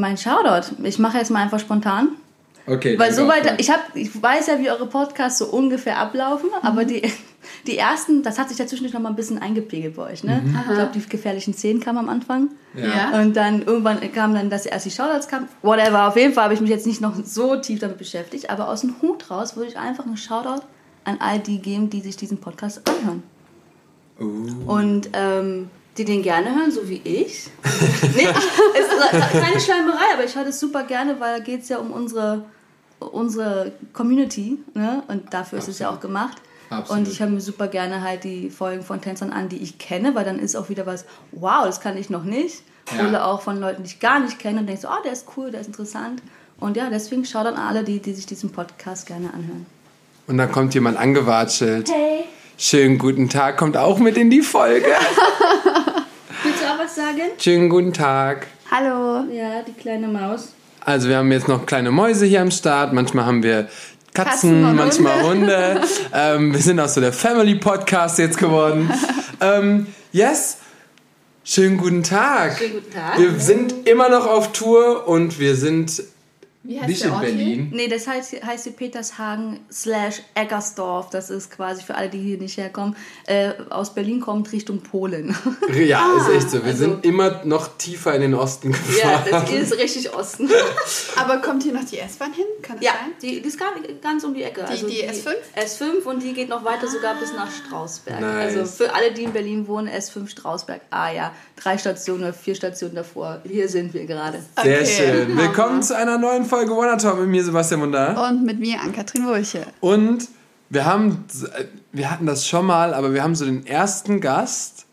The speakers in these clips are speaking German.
Mein Shoutout. Ich mache jetzt mal einfach spontan. Okay. Weil soweit, ich, hab, ich weiß ja, wie eure Podcasts so ungefähr ablaufen, aber die, die ersten, das hat sich ja zwischendurch noch mal ein bisschen eingepegelt bei euch, ne? Ich glaube, die gefährlichen Szenen kamen am Anfang. Ja. Und dann irgendwann kam dann, dass erst die Shoutouts kamen. Whatever, auf jeden Fall habe ich mich jetzt nicht noch so tief damit beschäftigt, aber aus dem Hut raus würde ich einfach einen Shoutout an all die geben, die sich diesen Podcast anhören. Uh. Und ähm, die den gerne hören, so wie ich. nee, es ist keine Schleimerei, aber ich höre das super gerne, weil da geht es ja um unsere, unsere Community. Ne? Und dafür ist es ja auch gemacht. Absolut. Und ich höre mir super gerne halt die Folgen von Tänzern an, die ich kenne, weil dann ist auch wieder was, wow, das kann ich noch nicht. Ja. Oder auch von Leuten, die ich gar nicht kenne und denkst, oh, der ist cool, der ist interessant. Und ja, deswegen schaut an alle, die, die sich diesen Podcast gerne anhören. Und dann kommt jemand angewatschelt. Hey, Schönen guten Tag, kommt auch mit in die Folge. willst du auch was sagen? Schönen guten Tag. Hallo. Ja, die kleine Maus. Also wir haben jetzt noch kleine Mäuse hier am Start. Manchmal haben wir Katzen, Katzen und manchmal Hunde. ähm, wir sind auch so der Family Podcast jetzt geworden. ähm, yes. Schönen guten Tag. Schönen guten Tag. Wir sind immer noch auf Tour und wir sind Wie heißt nicht der in Ort hier? Berlin. Nee, das heißt, heißt hier Petershagen slash Eggersdorf. Das ist quasi für alle, die hier nicht herkommen, äh, aus Berlin kommt Richtung Polen. Ja, ist echt so. Wir also- sind immer noch tiefer in den Osten ja, gefahren. das ist richtig Osten. Aber kommt hier noch die S-Bahn hin? Kann das Ja, sein? die, die ist gar nicht ganz um die Ecke. Die- die S5? S5 und die geht noch weiter sogar bis nach Strausberg. Nice. Also für alle, die in Berlin wohnen, S5 Strausberg. Ah ja, drei Stationen oder vier Stationen davor. Hier sind wir gerade. Sehr Okay. schön. Willkommen zu einer neuen Folge Wanna Talk mit mir, Sebastian Mundar. Und mit mir, Ann-Kathrin Wulche. Und wir haben, wir hatten das schon mal, aber wir haben so den ersten Gast,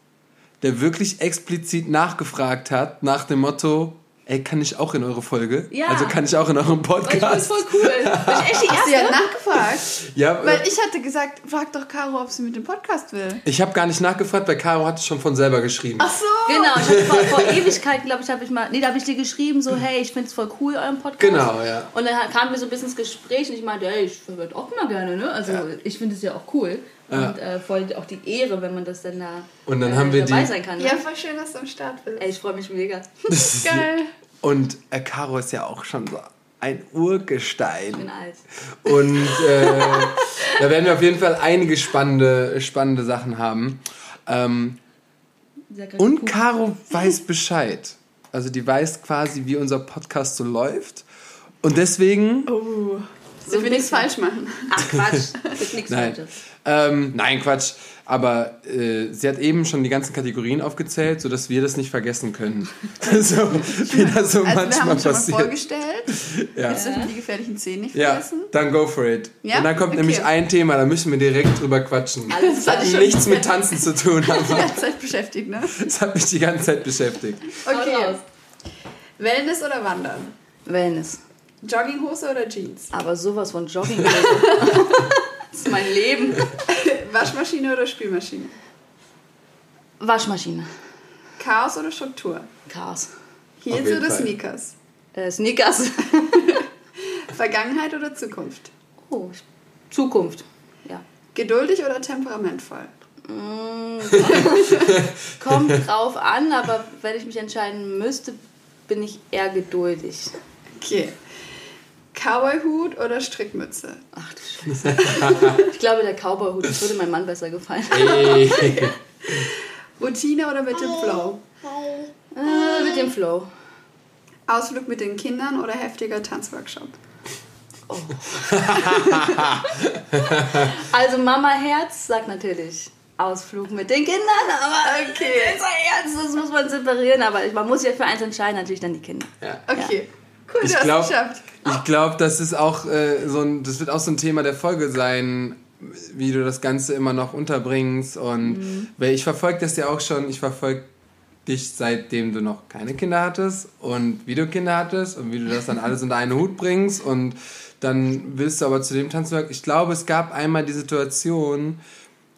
der wirklich explizit nachgefragt hat, nach dem Motto, ey, kann ich auch in eure Folge? Ja. Also kann ich auch in eurem Ich find's Podcast? voll cool. Bin ich echt die Sie hat Erste? nachgefragt. Ja, Weil ich hatte gesagt, frag doch Caro, ob sie mit dem Podcast will. ich habe gar nicht nachgefragt, weil Caro hat es schon von selber geschrieben. Ach so. Genau, ich hab vor, vor Ewigkeiten, glaube ich, habe ich mal, nee, da habe ich dir geschrieben, so, hey, ich finde es voll cool, euren Podcast. Genau, ja. Und dann kamen wir so ein bisschen ins Gespräch und ich meinte, hey, ich würde auch mal gerne, ne? Also ich finde es ja auch cool. Ja. Und äh, voll auch die Ehre, wenn man das dann da Und dann äh, haben wir dabei die- sein kann. Ne? Ja, voll schön, dass du am Start bist. Ey, ich freue mich mega. Geil. Und äh, Caro ist ja auch schon so ein Ich bin Urgestein. alt. Und äh, da werden wir auf jeden Fall einige spannende, spannende Sachen haben. Ähm. Und Caro weiß Bescheid. Also die weiß quasi, wie unser Podcast so läuft. Und deswegen, Oh. So wir nichts falsch machen. Ach Quatsch, das ist nichts nein, Falsches. ähm, nein Quatsch. Aber äh, sie hat eben schon die ganzen Kategorien aufgezählt, sodass wir das nicht vergessen können. so, wie das so Also wir haben manchmal uns schon mal passiert. vorgestellt. Ja. Jetzt dürfen wir die gefährlichen Zähne nicht ja, vergessen. dann go for it. Ja? Und dann kommt Okay. nämlich ein Thema, da müssen wir direkt drüber quatschen. Alles Das hat nichts mit Tanzen zu tun, Die aber ganze Zeit beschäftigt, ne? das hat mich die ganze Zeit beschäftigt. Okay. raus. Wellness oder Wandern? Wellness. Jogginghose oder Jeans? Aber sowas von Jogging. das ist mein Leben. Waschmaschine oder Spülmaschine? Waschmaschine. Chaos oder Struktur? Chaos. Heels oder Fall. Sneakers? Äh, Sneakers. Vergangenheit oder Zukunft? Oh, Zukunft. Ja. Geduldig oder temperamentvoll? Kommt drauf an, aber wenn ich mich entscheiden müsste, bin ich eher geduldig. Okay. Cowboy-Hut oder Strickmütze? Ach du Scheiße. ich glaube, der Cowboy-Hut, das würde meinem Mann besser gefallen. Ey. Routine oder mit dem Flow? Äh, mit dem Flow. Ausflug mit den Kindern oder heftiger Tanzworkshop? Also Mama Herz sagt natürlich Ausflug mit den Kindern, aber Okay. unser Herz, das muss man separieren. Aber man muss sich ja für eins entscheiden, natürlich dann die Kinder. Ja. Okay. Cool, Ich du hast glaub- es geschafft. Ich glaube, das ist auch äh, so ein, das wird auch so ein Thema der Folge sein, wie du das Ganze immer noch unterbringst. Und weil ich verfolge das ja auch schon, ich verfolge dich seitdem du noch keine Kinder hattest und wie du Kinder hattest und wie du das dann alles unter einen Hut bringst und dann willst du aber zu dem Tanzwerk. Ich glaube, es gab einmal die Situation,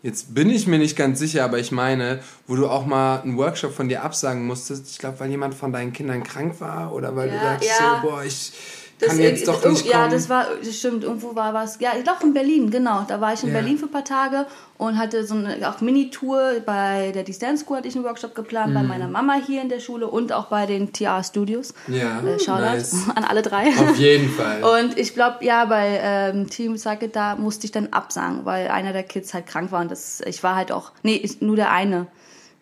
Jetzt bin ich mir nicht ganz sicher, aber ich meine, wo du auch mal einen Workshop von dir absagen musstest. Ich glaube, weil jemand von deinen Kindern krank war oder weil du Ja, sagst ja. so, boah, ich Das, kann jetzt doch nicht ja, kommen. das war, das stimmt, irgendwo war was. Ja, ich glaube in Berlin, genau. Da war ich in Ja. Berlin für ein paar Tage und hatte so eine auch Mini-Tour bei der Distance School hatte ich einen Workshop geplant, Mhm. bei meiner Mama hier in der Schule und auch bei den TR Studios. Ja, Äh, Shoutout nice. an alle drei. Auf jeden Fall. Und ich glaube, ja, bei ähm, Team Circuit, da musste ich dann absagen, weil einer der Kids halt krank war. Und das, ich war halt auch, nee, nur der eine,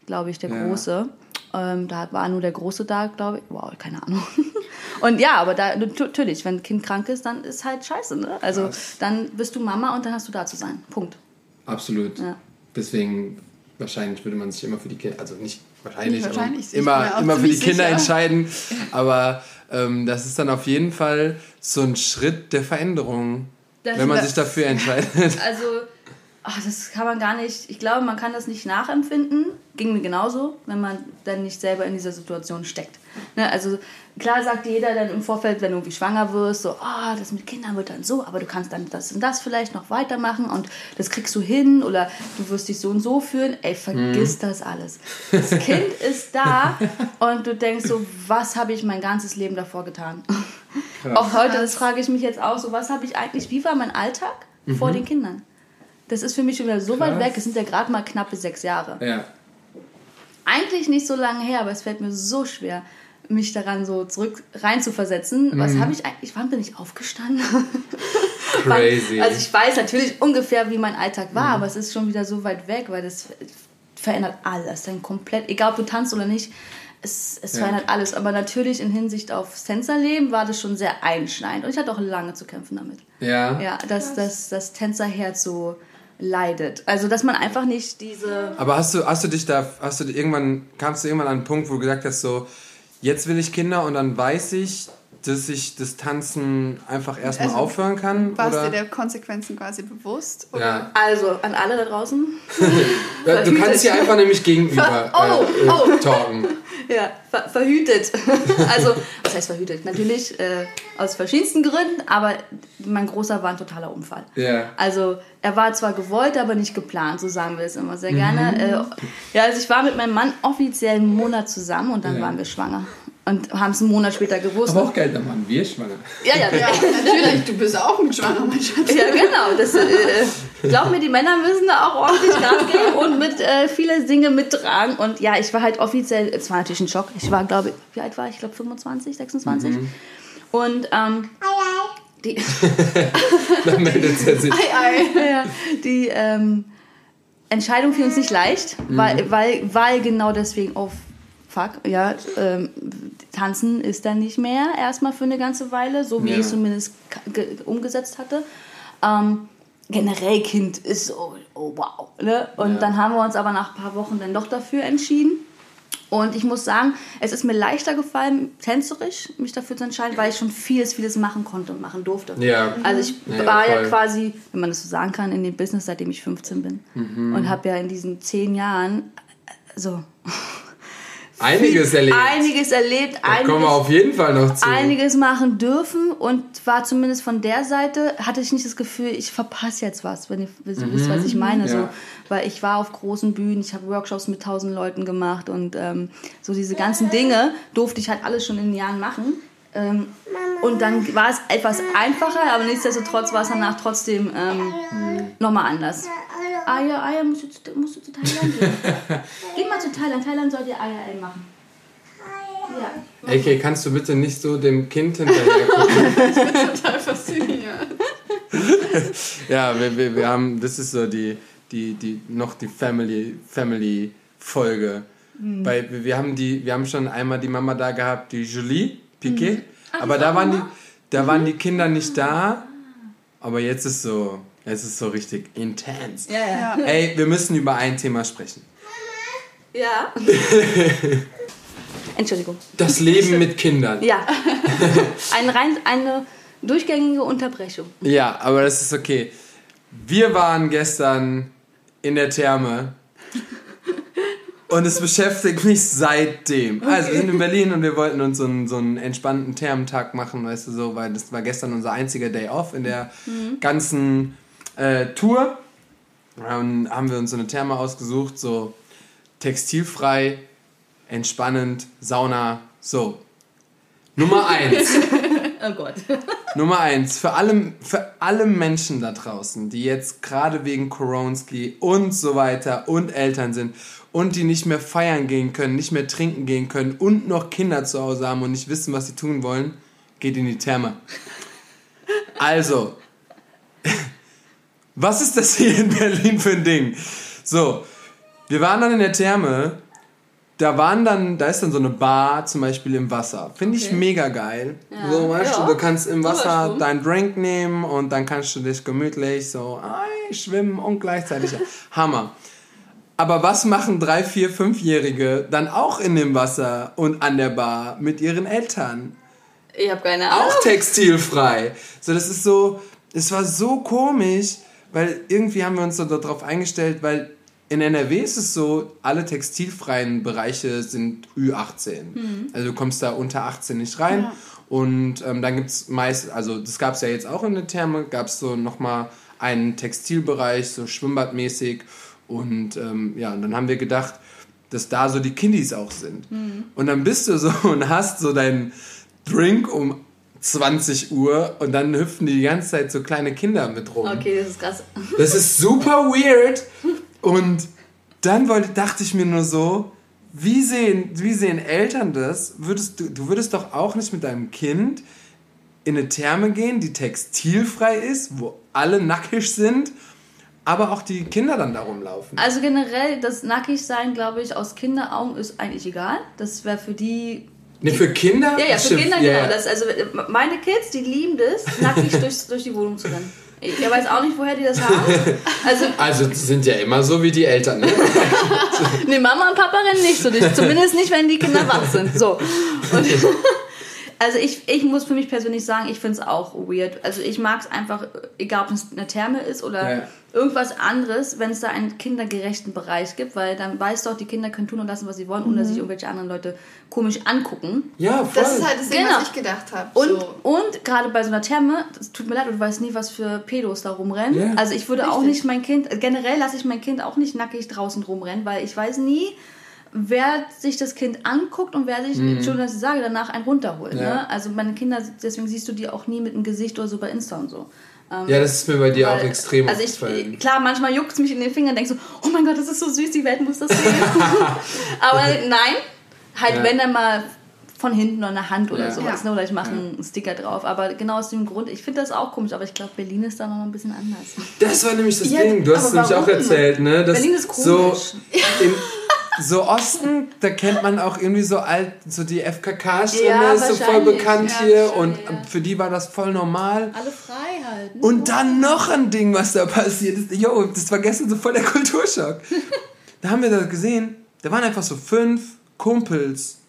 glaube ich, der Ja. Große. Ähm, da war nur der Große da, glaube ich. Wow, keine Ahnung. Und ja, aber da natürlich, wenn ein Kind krank ist, dann ist halt scheiße. Ne? Also Krass. dann bist du Mama und dann hast du da zu sein. Punkt. Absolut. Ja. Deswegen wahrscheinlich würde man sich immer für die Kinder, also nicht wahrscheinlich, Nicht aber wahrscheinlich, immer, immer für die Kinder sicher. entscheiden. Aber ähm, das ist dann auf jeden Fall so ein Schritt der Veränderung, Das- wenn man sich dafür entscheidet. Also, ach, das kann man gar nicht, ich glaube, man kann das nicht nachempfinden. Ging mir genauso, wenn man dann nicht selber in dieser Situation steckt. Ne, also klar sagt jeder dann im Vorfeld, wenn du irgendwie schwanger wirst, so, ah, das mit Kindern wird dann so, aber du kannst dann das und das vielleicht noch weitermachen und das kriegst du hin oder du wirst dich so und so fühlen. Ey, vergiss das alles. Das Kind ist da und du denkst so, was habe ich mein ganzes Leben davor getan? Auch heute, das frage ich mich jetzt auch so, was habe ich eigentlich, wie war mein Alltag vor den Kindern? Das ist für mich schon wieder so weit Krass. weg, es sind ja gerade mal knappe sechs Jahre. Ja. Eigentlich nicht so lange her, aber es fällt mir so schwer, mich daran so zurück reinzuversetzen. Was Mhm. habe ich eigentlich, wann bin ich aufgestanden? Crazy. Also ich weiß natürlich ungefähr, wie mein Alltag Mhm. war, aber es ist schon wieder so weit weg, weil das verändert alles. Dann komplett, egal ob du tanzt oder nicht, es, es Ja. verändert alles. Aber natürlich in Hinsicht auf Tänzerleben war das schon sehr einschneidend. Und ich hatte auch lange zu kämpfen damit. ja. Ja, dass dass das Tänzerherz so leidet. Also dass man einfach nicht diese... Aber hast du, hast du dich da, hast du irgendwann, kamst du irgendwann an einen Punkt, wo du gesagt hast, so, jetzt will ich Kinder und dann weiß ich, dass ich das Tanzen einfach erstmal Also, aufhören kann? Warst oder? dir der Konsequenzen quasi bewusst? Oder? ja. Also an alle da draußen, Du kannst hier einfach nämlich gegenüber Oh, äh, oh. talken. ja, ver verhütet. also, was heißt verhütet? Natürlich äh, aus verschiedensten Gründen, aber mein Großer war ein totaler Unfall. Ja. Also er war zwar gewollt, aber nicht geplant, so sagen wir es immer sehr gerne. Äh, ja, also ich war mit meinem Mann offiziell einen Monat zusammen und dann Ja. waren wir schwanger. Und haben es einen Monat später gewusst. Aber auch geil, da waren wir schwanger. ja, ja, Ja, natürlich, du bist auch mit schwanger, mein Schatz. Ja, genau. Das, äh, glaub mir, die Männer müssen da auch ordentlich Gas geben und mit äh, viele Dinge mittragen. Und ja, ich war halt offiziell, es war natürlich ein Schock. Ich war, glaube ich, wie alt war ich? Ich glaube 25, 26. Und ähm, die, Da meldet er sich. Ei, ei. ja, die ähm, Entscheidung fiel uns nicht leicht, weil, weil, weil genau deswegen, oh fuck, ja, ähm, tanzen ist dann nicht mehr erstmal für eine ganze Weile, so wie Ja. ich es zumindest umgesetzt hatte. Ähm, generell Kind ist so, oh wow. Ne? Und Ja. dann haben wir uns aber nach ein paar Wochen dann doch dafür entschieden. Und ich muss sagen, es ist mir leichter gefallen, tänzerisch mich dafür zu entscheiden, weil ich schon vieles, vieles machen konnte und machen durfte. Ja. Also ich Ja, war ja voll. quasi, wenn man das so sagen kann, in dem Business, seitdem ich 15 bin. Mhm. Und habe ja in diesen zehn Jahren so Einiges erlebt. einiges erlebt, da kommen wir einiges, auf jeden Fall noch zu. einiges machen dürfen und war zumindest von der Seite, hatte ich nicht das Gefühl, ich verpasse jetzt was, wenn ihr wisst, was ich meine. Mhm. Ja. So. Weil ich war auf großen Bühnen, ich habe Workshops mit tausend Leuten gemacht und ähm, so diese ganzen Dinge durfte ich halt alles schon in den Jahren machen. Ähm, und dann war es etwas einfacher, aber nichtsdestotrotz war es danach trotzdem ähm, nochmal anders. Eier, Eier, musst du, zu- musst du zu Thailand gehen. Geh mal zu Thailand. Thailand soll dir Eier Ei machen. Ja. AK, kannst du bitte nicht so dem Kind hinterher gucken? Total faszinierend. ja, wir, wir, wir haben, das ist so die, die, die, noch die Family, Family Folge. Mhm. Weil wir, wir haben die, wir haben schon einmal die Mama da gehabt, die Julie Piquet. Mhm. Ah, aber da waren die, da waren die Kinder nicht da. Aber jetzt ist so, jetzt ist so richtig intens. Ja, ja. Ja. Ey, wir müssen über ein Thema sprechen. Ja. Entschuldigung. Das Leben mit Kindern. Ja. Ein rein, eine durchgängige Unterbrechung. Ja, aber das ist okay. Wir waren gestern in der Therme und es beschäftigt mich seitdem. Also wir sind in Berlin und wir wollten uns so einen, so einen entspannten Thermentag machen, weißt du so, weil das war gestern unser einziger Day off in der ganzen äh, Tour. Dann haben wir uns so eine Therme ausgesucht, so textilfrei, entspannend, Sauna, so. Nummer eins. Oh Gott. Nummer eins, für alle, für alle Menschen da draußen, die jetzt gerade wegen Koronski und so weiter und Eltern sind und die nicht mehr feiern gehen können, nicht mehr trinken gehen können und noch Kinder zu Hause haben und nicht wissen, was sie tun wollen, geht in die Therme. Also, was ist das hier in Berlin für ein Ding? So, wir waren dann in der Therme. Da waren dann, da ist dann so eine Bar zum Beispiel im Wasser. Finde ich Okay. mega geil. Ja. So, weißt Ja. du, du kannst im Wasser deinen Drink nehmen und dann kannst du dich gemütlich so ei, schwimmen und gleichzeitig. Hammer. Aber was machen drei, vier, fünfjährige dann auch in dem Wasser und an der Bar mit ihren Eltern? Ich habe keine Ahnung. auch textilfrei. So, das ist so, es war so komisch, weil irgendwie haben wir uns so darauf eingestellt, weil in NRW ist es so, alle textilfreien Bereiche sind Ü18. Also du kommst da unter 18 nicht rein. Und ähm, dann gibt es meist, also das gab es ja jetzt auch in der Therme, gab es so nochmal einen Textilbereich, so schwimmbadmäßig. Und ähm, ja, und dann haben wir gedacht, dass da so die Kiddies auch sind. Und dann bist du so und hast so deinen Drink um 20 Uhr und dann hüpfen die die ganze Zeit so kleine Kinder mit rum. Okay, das ist krass. Das ist super weird. Und dann wollte, dachte ich mir nur so, wie sehen, wie sehen Eltern das? Würdest du, du würdest doch auch nicht mit deinem Kind in eine Therme gehen, die textilfrei ist, wo alle nackig sind, aber auch die Kinder dann da rumlaufen. Also generell, das Nackigsein, glaube ich, aus Kinderaugen ist eigentlich egal. Das wäre für die... Ne, für Kinder? Ja, ja, für Stimmt, Kinder, ja, genau. Das, also äh, meine Kids, die lieben das, nackig durch, durch die Wohnung zu rennen. Ich weiß auch nicht, woher die das haben. Also, Also sind ja immer so wie die Eltern, ne? nee, Mama und Papa rennen nicht so. Zumindest nicht, wenn die Kinder wach sind. So. Und, also ich, ich muss für mich persönlich sagen, ich finde es auch weird. Also ich mag es einfach, egal ob es eine Therme ist oder Ja. irgendwas anderes, wenn es da einen kindergerechten Bereich gibt, weil dann weißt du auch, die Kinder können tun und lassen, was sie wollen, ohne dass sich irgendwelche anderen Leute komisch angucken. Ja, voll. Das ist halt das Ding, Genau. was ich gedacht habe. Und, so. und gerade bei so einer Therme, das tut mir leid, du weißt nie, was für Pedos da rumrennen. Ja. Also ich würde auch Richtig. nicht mein Kind, generell lasse ich mein Kind auch nicht nackig draußen rumrennen, weil ich weiß nie, wer sich das Kind anguckt und wer sich, Entschuldigung, dass ich sage, danach einen runterholt. Mhm. Ja. Ne? Also meine Kinder, deswegen siehst du die auch nie mit dem Gesicht oder so bei Insta und so. Ähm, ja, das ist mir bei dir auch weil- extrem Also ich, klar, manchmal juckt es mich in den Fingern und denkst so, oh mein Gott, das ist so süß, die Welt muss das sehen. Aber nein, halt Ja. wenn dann mal von hinten oder eine Hand oder Ja. sowas, Ja. ne? oder ich mache einen Sticker drauf. Aber genau aus dem Grund, ich finde das auch komisch, aber ich glaube, Berlin ist da noch ein bisschen anders. Das war nämlich das Ja, Ding. Du hast es nämlich auch erzählt, ne? Dass Berlin ist So, komisch. im, so Osten, da kennt man auch irgendwie so alt, so die FKK-Stunde Ja, ist so voll bekannt Ja, hier und ja. für die war das voll normal. Alle frei halten. Und dann noch ein Ding, was da passiert ist. Jo, das war gestern so voll der Kulturschock. Da haben wir da gesehen, da waren einfach so fünf Kumpels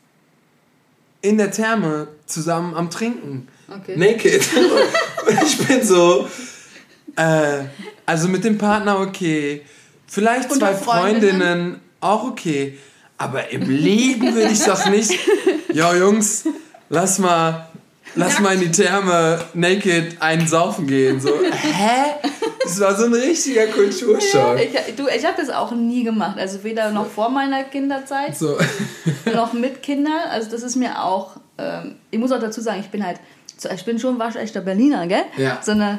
in der Therme zusammen am Trinken. Okay. Naked. Und ich bin so, äh, also mit dem Partner okay, vielleicht zwei Unter Freundinnen? Freundinnen auch okay, aber im Leben würde ich doch nicht, ja Jungs, lass mal, lass mal in die Therme naked einen saufen gehen. So, hä? Das war so ein richtiger Kulturschock. Ich, du, ich habe das auch nie gemacht. Also weder noch vor meiner Kinderzeit So, noch mit Kindern. Also das ist mir auch. Ähm, ich muss auch dazu sagen, ich bin halt. Ich bin schon waschechter Berliner, gell? Ja. So eine,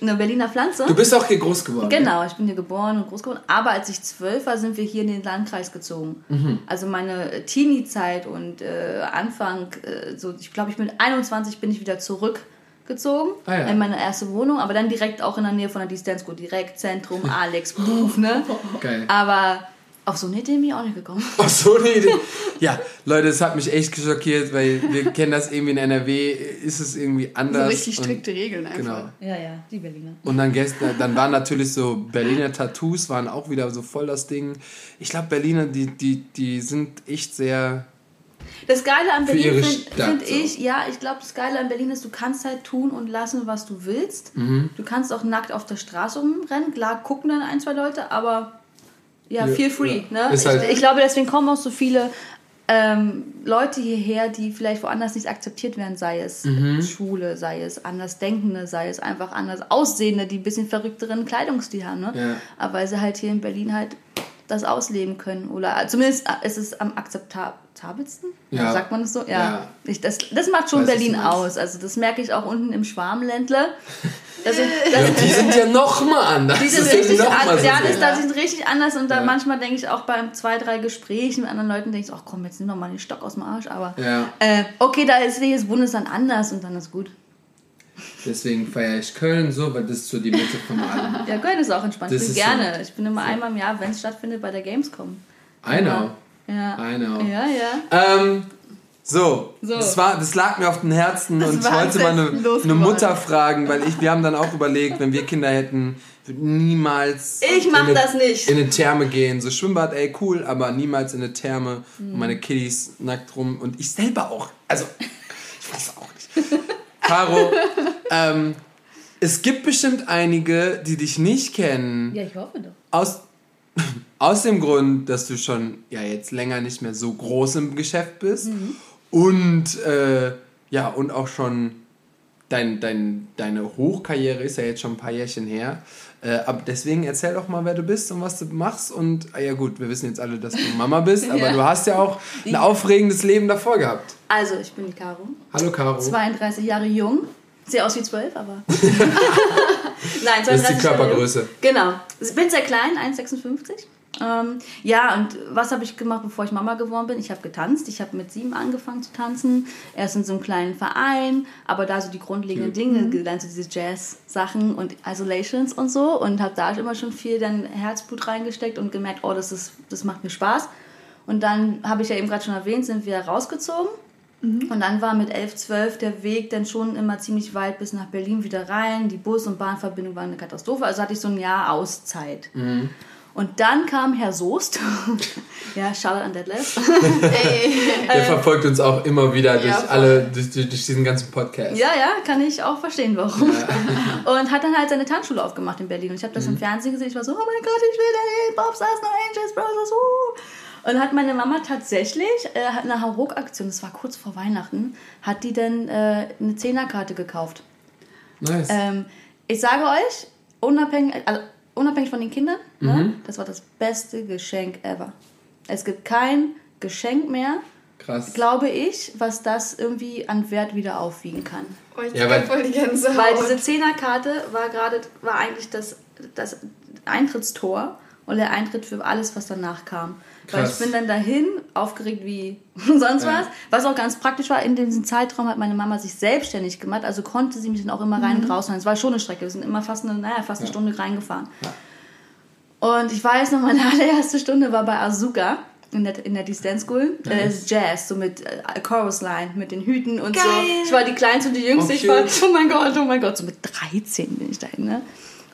eine Berliner Pflanze. du bist auch hier groß geworden. Genau, ich bin hier geboren und groß geworden. Aber als ich zwölf war, sind wir hier in den Landkreis gezogen. Mhm. Also meine Teenie-Zeit und äh, Anfang, äh, so ich glaube, ich bin 21 bin ich wieder zurückgezogen Ah, ja. in meine erste Wohnung, aber dann direkt auch in der Nähe von der School, direkt Zentrum, Alex, Buch, ne? Geil. Aber auf so eine Idee bin ich auch nicht gekommen. Ach so eine Idee. Ja, Leute, das hat mich echt geschockiert, weil wir kennen das irgendwie in NRW, ist es irgendwie So anders. richtig und- strikte Regeln einfach. Genau. Ja, ja, die Berliner. Und dann gestern, dann waren natürlich so Berliner Tattoos, waren auch wieder so voll das Ding. Ich glaube, Berliner, die, die, die sind echt sehr. Das Geile an Berlin finde find so. ich, ja, ich glaube, das Geile an Berlin ist, du kannst halt tun und lassen, was du willst. Mhm. Du kannst auch nackt auf der Straße rumrennen. Klar, gucken dann ein, zwei Leute, aber ja, feel free. ja. Ne? Halt- ich, ich glaube, deswegen kommen auch so viele ähm, Leute hierher, die vielleicht woanders nicht akzeptiert werden, sei es Mhm. Schwule, sei es Andersdenkende, sei es einfach anders Aussehende, die ein bisschen verrückteren Kleidungsstil haben. Ne? Ja. Aber weil sie halt hier in Berlin halt das ausleben können. Oder zumindest ist es am akzeptabelsten. Ja. Sagt man das so? Ja. Ja. Ich, das, das macht schon Weiß, Berlin aus. Also das merke ich auch unten im Schwarmländle. Das sind, Ja, das, die sind ja noch mal anders. die sind Das richtig noch anders. Ja, das, das sind richtig anders. Und da Ja. manchmal denke ich auch bei zwei, drei Gesprächen mit anderen Leuten, denke ich, ach komm, jetzt nimm doch mal den Stock aus dem Arsch. Aber Ja. äh, okay, da ist jedes Bundesland anders und dann ist gut. Deswegen feiere ich Köln so, weil das ist so die Mitte von allem. Ja, Köln ist auch entspannt. Das ich bin gerne. Ich bin immer einmal im Jahr, wenn es stattfindet, bei der Gamescom. I know. Ja. I know. Ja, ja. Ähm, so, So. Das, war, das lag mir auf dem Herzen und ich wollte mal eine, eine Mutter fragen, weil ich, wir haben dann auch überlegt, wenn wir Kinder hätten, würden niemals Ich mach in eine, das nicht. in eine Therme gehen. So Schwimmbad, ey, cool, aber niemals in eine Therme Hm. und meine Kiddies nackt rum und ich selber auch. Also, ich weiß auch nicht. Caro, ähm, es gibt bestimmt einige, die dich nicht kennen. Ja, ich hoffe doch. Aus, aus dem Grund, dass du schon ja jetzt länger nicht mehr so groß im Geschäft bist Mhm. und äh, ja und auch schon dein, dein, deine Hochkarriere ist ja jetzt schon ein paar Jährchen her. Äh, aber deswegen erzähl doch mal, wer du bist und was du machst. Und ah ja gut, wir wissen jetzt alle, dass du Mama bist, aber Ja. du hast ja auch ein aufregendes Leben davor gehabt. Also, ich bin die Caro. Hallo Caro. 32 Jahre jung. Sehe aus wie 12, aber. Nein, 32 Das ist die Körpergröße. Genau. Ich bin sehr klein, 1,56. Ähm, ja, und was habe ich gemacht, bevor ich Mama geworden bin? Ich habe getanzt. Ich habe mit sieben angefangen zu tanzen. Erst in so einem kleinen Verein, aber da so die grundlegenden Dinge gelernt, so diese Jazz-Sachen und Isolations und so. Und habe da immer schon viel dann Herzblut reingesteckt und gemerkt, oh, das, ist, das macht mir Spaß. Und dann habe ich ja eben gerade schon erwähnt, sind wir rausgezogen. Und dann war mit 11, 12 der Weg dann schon immer ziemlich weit bis nach Berlin wieder rein. Die Bus- und Bahnverbindung war eine Katastrophe. Also hatte ich so ein Jahr Auszeit. Und dann kam Herr Soest. ja, Charlotte an Detlef. Der verfolgt uns auch immer wieder durch Ja, alle, durch, durch, diesen ganzen Podcast. ja, ja, kann ich auch verstehen, warum. Und hat dann halt seine Tanzschule aufgemacht in Berlin. Und ich habe das im Fernsehen gesehen. Ich war so, oh mein Gott, ich will dahin. Bob Stars, No Angels, Brothers, uh. Und hat meine Mama tatsächlich äh, hat eine Hauruck-Aktion, das war kurz vor Weihnachten, hat die dann äh, eine Zehnerkarte gekauft. Nice. Ähm, ich sage euch, unabhängig, also unabhängig von den Kindern, ne, das war das beste Geschenk ever. Es gibt kein Geschenk mehr, Krass. glaube ich, was das irgendwie an Wert wieder aufwiegen kann. Oh, Ja, ja, weil- voll die Gänsehaut. Weil diese Zehnerkarte war gerade, war eigentlich das, das Eintrittstor und der Eintritt für alles, was danach kam. Weil Krass. ich bin dann dahin, aufgeregt wie sonst Ja. was. Was auch ganz praktisch war, in diesem Zeitraum hat meine Mama sich selbstständig gemacht, also konnte sie mich dann auch immer rein und raus. Es war schon eine Strecke, wir sind immer fast eine, naja, fast eine Ja. Stunde reingefahren. Und ich weiß noch, meine allererste Stunde war bei Azuka in der, in der Dance School. Das ist Jazz, so mit äh, Chorus Line, mit den Hüten und so. Geil. Ich war die Kleinste und die Jüngste. Oh, ich war, oh mein Gott, oh mein Gott, so mit 13 bin ich dahin, ne?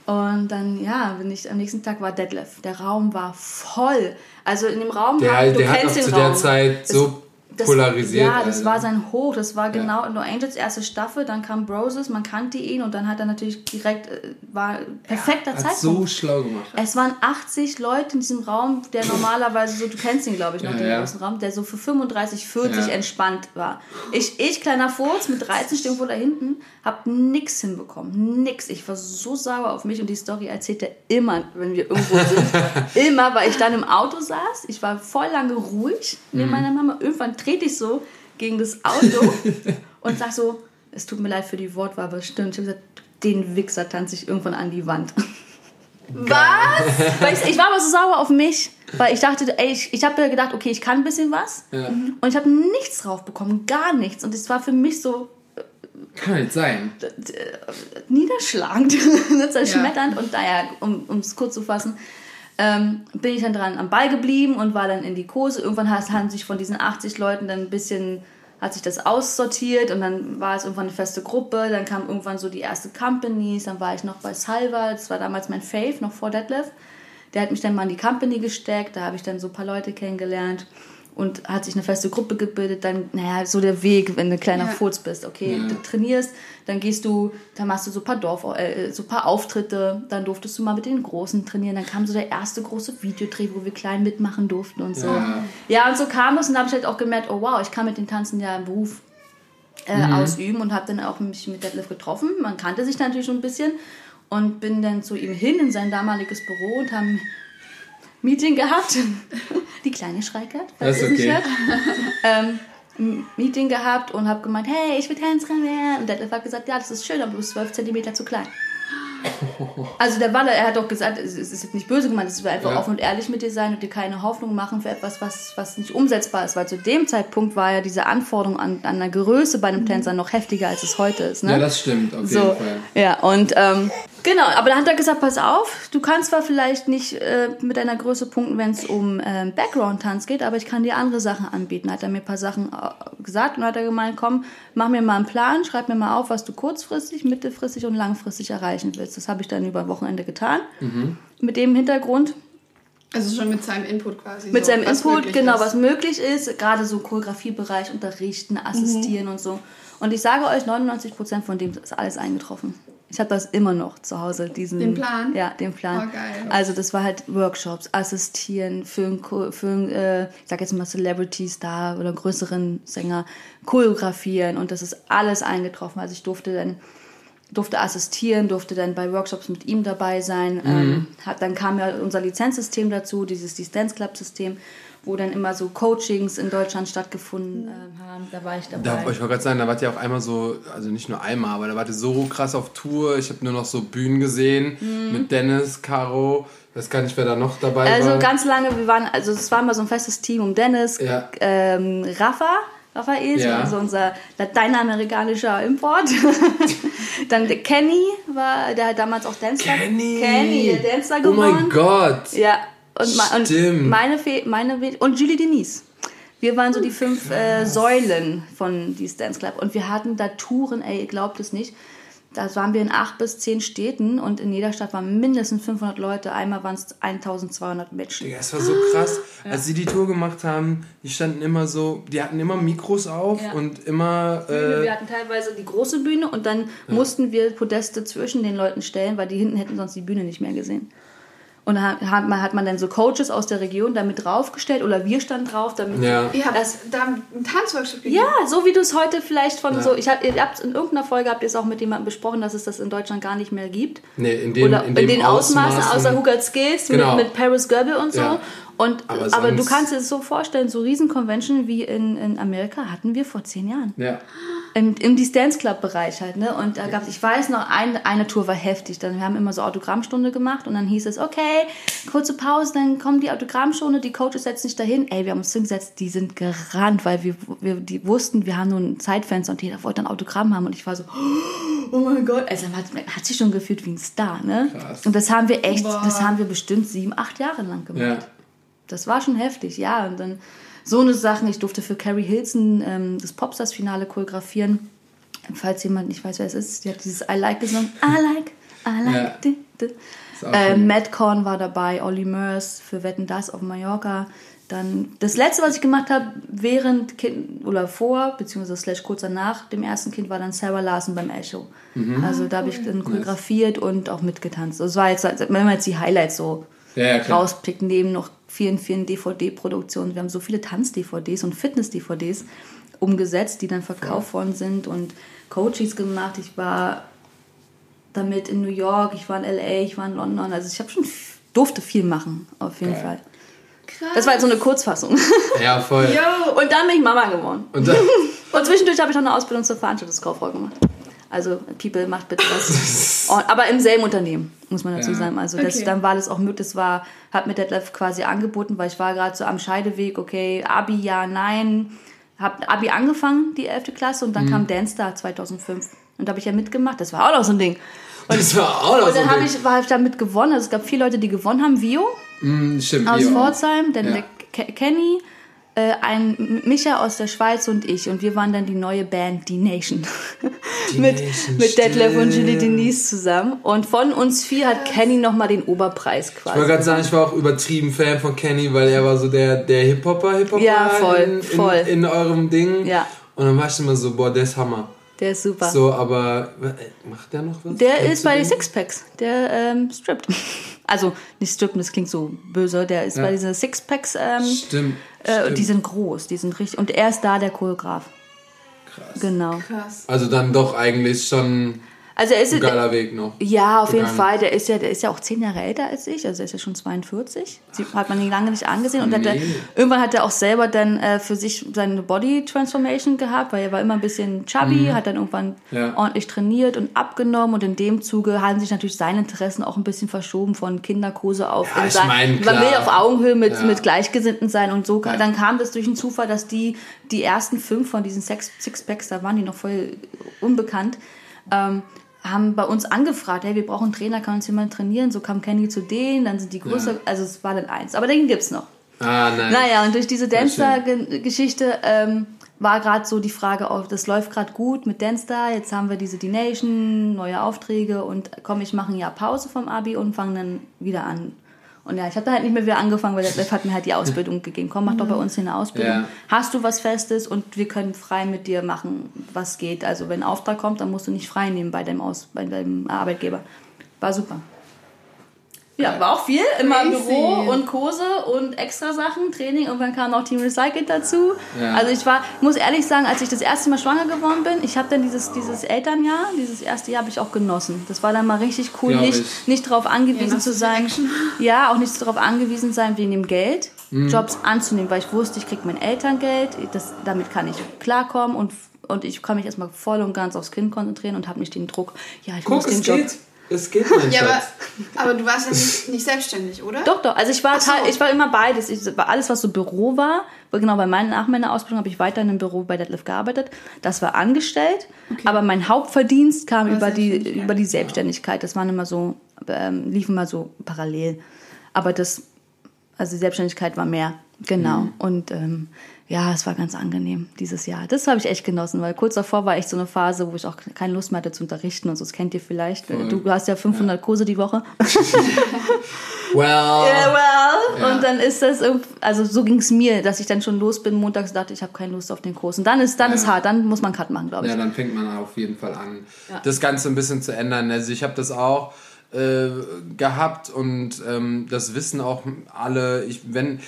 Und dann, ja, bin ich, am nächsten Tag war Detlef. Der Raum war voll. Also in dem Raum, Der, haben- du der hat auch zu Raum. der Zeit so Das- polarisiert. Ja, das Alter. war sein Hoch. Das war genau No Angels erste Staffel. Dann kam Broses, man kannte ihn und dann hat er natürlich direkt, äh, war perfekter Hat Zeitpunkt. so schlau gemacht. Es waren 80 Leute in diesem Raum, der normalerweise so, du kennst ihn, glaube ich, noch, Ja, den ja. großen Raum, der so für 35, 40 Ja. entspannt war. Ich, ich, kleiner Furz, mit 13 stehe irgendwo da hinten, hab nix hinbekommen. Nix. Ich war so sauer auf mich und die Story erzählt er immer, wenn wir irgendwo sind. immer, weil ich dann im Auto saß. Ich war voll lange ruhig Mhm. neben meiner Mama. Irgendwann trete ich so gegen das Auto und sag so, es tut mir leid für die Wortwahl, aber es stimmt. Ich habe gesagt, den Wichser tanze ich irgendwann an die Wand. Was? Ich, ich war aber so sauer auf mich, weil ich dachte, ey, ich, ich habe gedacht, okay, ich kann ein bisschen was. Ja. Und ich habe nichts drauf bekommen, gar nichts. Und es war für mich so Kann nicht sein. niederschlagend, zerschmetternd. Und naja, um es kurz zu fassen, ähm, bin ich dann dran am Ball geblieben und war dann in die Kurse. Irgendwann has- haben sich von diesen 80 Leuten dann ein bisschen, hat sich das aussortiert und dann war es irgendwann eine feste Gruppe. Dann kam irgendwann so die erste Companies, dann war ich noch bei Salva, das war damals mein Fave, noch vor Detlef. Der hat mich dann mal in die Company gesteckt, da habe ich dann so ein paar Leute kennengelernt und hat sich eine feste Gruppe gebildet. Dann, naja, so der Weg, wenn du ein kleiner Ja. Furz bist. Okay, Ja. du trainierst, dann gehst du, dann machst du so ein paar Dorf, äh, so ein paar Auftritte, dann durftest du mal mit den Großen trainieren. Dann kam so der erste große Videodreh, wo wir klein mitmachen durften und so. Ja. Ja, und so kam es und da habe ich halt auch gemerkt, oh wow, ich kann mit den Tanzen ja im Beruf äh, ausüben und habe dann auch mich mit Detlef getroffen. Man kannte sich natürlich schon ein bisschen und bin dann zu ihm hin in sein damaliges Büro und haben Meeting gehabt. Die kleine Schreikert, Das falls ist ihr es nicht okay. hört. ähm, ein Meeting gehabt und habe gemeint, hey, ich will Tänzerin werden. Und der hat gesagt, ja, das ist schön, aber du bist 12 cm zu klein. Also der Waller, er hat doch gesagt, es ist jetzt nicht böse gemeint, es will einfach Ja. offen und ehrlich mit dir sein und dir keine Hoffnung machen für etwas, was, was nicht umsetzbar ist. Weil zu dem Zeitpunkt war ja diese Anforderung an, an einer Größe bei einem Tänzer noch heftiger, als es heute ist. Ne? Ja, das stimmt, auf So, jeden Fall. ja, und ähm, genau, aber dann hat er gesagt, pass auf, du kannst zwar vielleicht nicht äh, mit deiner Größe punkten, wenn es um ähm, Background-Tanz geht, aber ich kann dir andere Sachen anbieten. Hat er mir ein paar Sachen äh, gesagt und hat er gemeint, komm, mach mir mal einen Plan, schreib mir mal auf, was du kurzfristig, mittelfristig und langfristig erreichen willst. Das habe ich dann über Wochenende getan. Mhm. Mit dem Hintergrund, Also schon mit seinem Input quasi. mit so, seinem Input, genau, ist. was möglich ist, gerade so Choreografiebereich, unterrichten, assistieren und so. Und ich sage euch, 99% von dem ist alles eingetroffen. Ich habe das immer noch zu Hause, diesen... Den Plan? Ja, den Plan. Oh, geil. Also das war halt Workshops, assistieren für einen, für einen äh, ich sag jetzt mal Celebrity-Star oder größeren Sänger, choreografieren und das ist alles eingetroffen. Also ich durfte dann durfte assistieren, durfte dann bei Workshops mit ihm dabei sein. Ähm, hat, dann kam ja unser Lizenzsystem dazu, dieses dieses Dance Club System, wo dann immer so Coachings in Deutschland stattgefunden ähm, haben. Da war ich dabei. Da, ich wollte gerade sagen, da wart ihr auch einmal so, also nicht nur einmal, aber da wart ihr so krass auf Tour. Ich habe nur noch so Bühnen gesehen mit Dennis, Caro. Ich weiß gar nicht, wer da noch dabei Mhm. also war. ganz lange, wir waren, also es war mal so ein festes Team um Dennis, Ja. ähm, Rafa, Raphael, Ja. also unser lateinamerikanischer Import. dann der Kenny war, der hat damals auch Dancer. Kenny! Kenny, der Dancer Oh gewonnen. mein Gott! Ja, und, und Stimmt. meine, Fe meine We- und Julie Denise. Wir waren so die fünf äh, Säulen von diesem Dance Club und wir hatten da Touren, ey, ihr glaubt es nicht. Da waren wir in acht bis zehn Städten und in jeder Stadt waren mindestens 500 Leute. Einmal waren es 1200 Menschen. Digga, es war so krass. Als sie die Tour gemacht haben, die standen immer so, die hatten immer Mikros auf Ja. und immer. Äh, Wir hatten teilweise die große Bühne und dann mussten wir Podeste zwischen den Leuten stellen, weil die hinten hätten sonst die Bühne nicht mehr gesehen. Und hat man, hat man dann so Coaches aus der Region damit draufgestellt oder wir standen drauf, damit ja. Ihr habt Das- da einen Tanzworkshop gegeben? Ja, so wie du es heute vielleicht von Ja. so. Ich hab, ihr habt in irgendeiner Folge habt ihr es auch mit jemandem besprochen, dass es das in Deutschland gar nicht mehr gibt. Nee, in den, Oder in dem den Ausmaßen, außer Got Skills Genau. mit, mit Paris Goebel und so. Ja. Und, Aber aber, du kannst dir das so vorstellen, so Riesen-Convention wie in, in Amerika hatten wir vor zehn Jahren. Ja. Im, im die Dance Club Bereich halt, ne? Und da gab's, ich weiß noch, ein, eine Tour war heftig. Dann, wir haben immer so Autogrammstunde gemacht und dann hieß es, okay, kurze Pause, dann kommt die Autogrammstunde, die Coaches setzen sich dahin. Ey, wir haben uns hingesetzt, die sind gerannt, weil wir, wir die wussten, wir haben nur ein Zeitfenster und jeder wollte ein Autogramm haben und ich war so, oh mein Gott. Also man hat, man hat sich schon gefühlt wie ein Star, ne? Krass. Und das haben wir echt, Boah. das haben wir bestimmt sieben, acht Jahre lang gemacht. Ja. Das war schon heftig, ja. Und dann so eine Sachen. Ich durfte für Carrie Hilson ähm, das Popstars-Finale choreografieren. Falls jemand nicht weiß, wer es ist, die hat dieses I Like gesungen. I Like, I Like. Ja. di, di. Äh. Matt Korn war dabei, Olli Murs für Wetten Das auf Mallorca. Dann das letzte, was ich gemacht habe, während kind oder vor, beziehungsweise slash kurz danach dem ersten Kind, war dann Sarah Larson beim Echo. Mhm. Also da habe ich dann choreografiert und auch mitgetanzt. Das war jetzt, wenn man jetzt die Highlights so Ja, ja, klar. rauspickt, neben noch vielen, vielen DVD-Produktionen. Wir haben so viele Tanz-DVDs und Fitness-DVDs umgesetzt, die dann verkauft worden sind und Coaches gemacht. Ich war damit in New York, ich war in LA, ich war in London. Also ich habe schon durfte viel machen, auf jeden Geil. Fall. Krass. Das war jetzt so eine Kurzfassung. Ja, voll. Yo. Und dann bin ich Mama geworden. Und Und zwischendurch habe ich noch eine Ausbildung zur Veranstaltungskauffrau gemacht. Also, People, macht bitte was. Und- Aber im selben Unternehmen, muss man dazu Ja. sagen. Also, das, Okay. dann war das auch möglich. Das war, hat mir Detlef quasi angeboten, weil ich war gerade so am Scheideweg, okay, Abi, ja, nein. Hab Abi angefangen, die 11. Klasse, und dann Mhm. kam Dance Star 2005. Und da habe ich ja mitgemacht. Das war auch noch so ein Ding. das war auch noch Und so dann ein Ding. ich, war ich damit gewonnen. Also, es gab vier Leute, die gewonnen haben. Vio, Mm, Stimmt, aus Bio. Pforzheim, dann Ja. der Kenny, äh, ein Micha aus der Schweiz und ich. Und wir waren dann die neue Band, die Nation. Mit, Nation, mit Detlef und. Julie Denise zusammen. Und von uns vier hat Kenny nochmal den Oberpreis Ich wollte quasi. gerade sagen, ich war auch übertrieben Fan von Kenny, weil er war so der, der Hip-Hopper, Hip-Hopper Ja, voll, in, in, voll. in eurem Ding. Ja. Und dann war ich immer so, boah, der ist Hammer. Der ist super. So, aber äh, macht der noch was? Der Kennst ist bei den? Sixpacks. Der ähm, strippt. Also nicht strippen, das klingt so böse. Der ist Ja. bei diesen Sixpacks. Ähm, Stimmt. äh, stimmt. die sind groß, die sind richtig. Und er ist da der Choreograf. Krass. Genau. Krass. Also dann doch eigentlich schon. Also er ist Ein geiler Weg noch. Ja, auf jeden. Fall. Der ist ja, der ist ja auch zehn Jahre älter als ich. Also er ist ja schon 42. Sie hat man ihn lange nicht angesehen. Und hat er, Nee. irgendwann hat er auch selber dann äh, für sich seine Body Transformation gehabt, weil er war immer ein bisschen chubby, hat dann irgendwann Mhm. Ja. ordentlich trainiert und abgenommen. Und in dem Zuge haben sich natürlich seine Interessen auch ein bisschen verschoben von Kinderkurse auf. Ja, ich sein- mein, man will auf Augenhöhe mit, Ja. mit Gleichgesinnten sein. Und so dann kam das durch einen Zufall, dass die, die ersten fünf von diesen Sex Sixpacks, da waren die noch voll unbekannt, ähm, haben bei uns angefragt, hey, wir brauchen einen Trainer, kann uns jemand trainieren? So kam Kenny zu denen, dann sind die größer, Ja. also es war dann eins. Aber den gibt's noch. Ah, nein. Naja, und durch diese. Dancer-Geschichte ähm, war gerade so die Frage, oh, das läuft gerade gut mit Dancer, jetzt haben wir diese D-Nation, neue Aufträge und komm, ich mache ein Jahr Pause vom Abi und fange dann wieder an. Und ja, ich habe da halt nicht mehr wieder angefangen, weil der Chef hat mir halt die Ausbildung gegeben. Komm, mach doch bei uns hier eine Ausbildung. Ja. Hast du was Festes und wir können frei mit dir machen, was geht. Also wenn ein Auftrag kommt, dann musst du nicht frei nehmen bei deinem, Aus bei deinem Arbeitgeber. War super. Ja, war auch viel. Immer Crazy. Büro und Kurse und extra Sachen, Training. Irgendwann kam noch Team Recycled dazu. Ja. Also ich war, muss ehrlich sagen, als ich das erste Mal schwanger geworden bin, ich habe dann dieses, dieses Elternjahr, dieses erste Jahr habe ich auch genossen. Das war dann mal richtig cool, Glaub nicht, ich. nicht darauf angewiesen Ja, zu sein. Ja, auch nicht darauf angewiesen sein wegen dem Geld, Mhm. Jobs anzunehmen, weil ich wusste, ich kriege mein Elterngeld, das, damit kann ich klarkommen und, und ich kann mich erstmal voll und ganz aufs Kind konzentrieren und habe nicht den Druck, ja, ich muss Guck, den es Job. geht. Es geht, mein Ja, aber, Schatz. aber du warst ja nicht, nicht selbstständig, oder? Doch, doch. Also ich war, so. ich war immer beides. Ich, war alles, was so Büro war, genau bei meinen, nach meiner Ausbildung habe ich weiter im Büro bei Deadlift gearbeitet. Das war angestellt, aber mein Hauptverdienst kam über die, Selbstständigkeit. über die Selbstständigkeit. Das waren immer so, ähm, liefen mal so parallel. Aber das, also die Selbstständigkeit war mehr, genau. Und ähm, ja, es war ganz angenehm dieses Jahr. Das habe ich echt genossen, weil kurz davor war echt so eine Phase, wo ich auch keine Lust mehr hatte zu unterrichten und so. Das kennt ihr vielleicht. Voll. Du hast ja 500 Kurse die Woche. Well. Yeah, well. Ja. Und dann ist das, also so ging es mir, dass ich dann schon los bin, montags dachte, ich habe keine Lust auf den Kurs. Und dann ist, dann Ja. ist hart, dann muss man Cut machen, glaube ich. Ja, dann fängt man auf jeden Fall an, Ja. das Ganze ein bisschen zu ändern. Also ich habe das auch äh, gehabt und ähm, das wissen auch alle. Ich, wenn,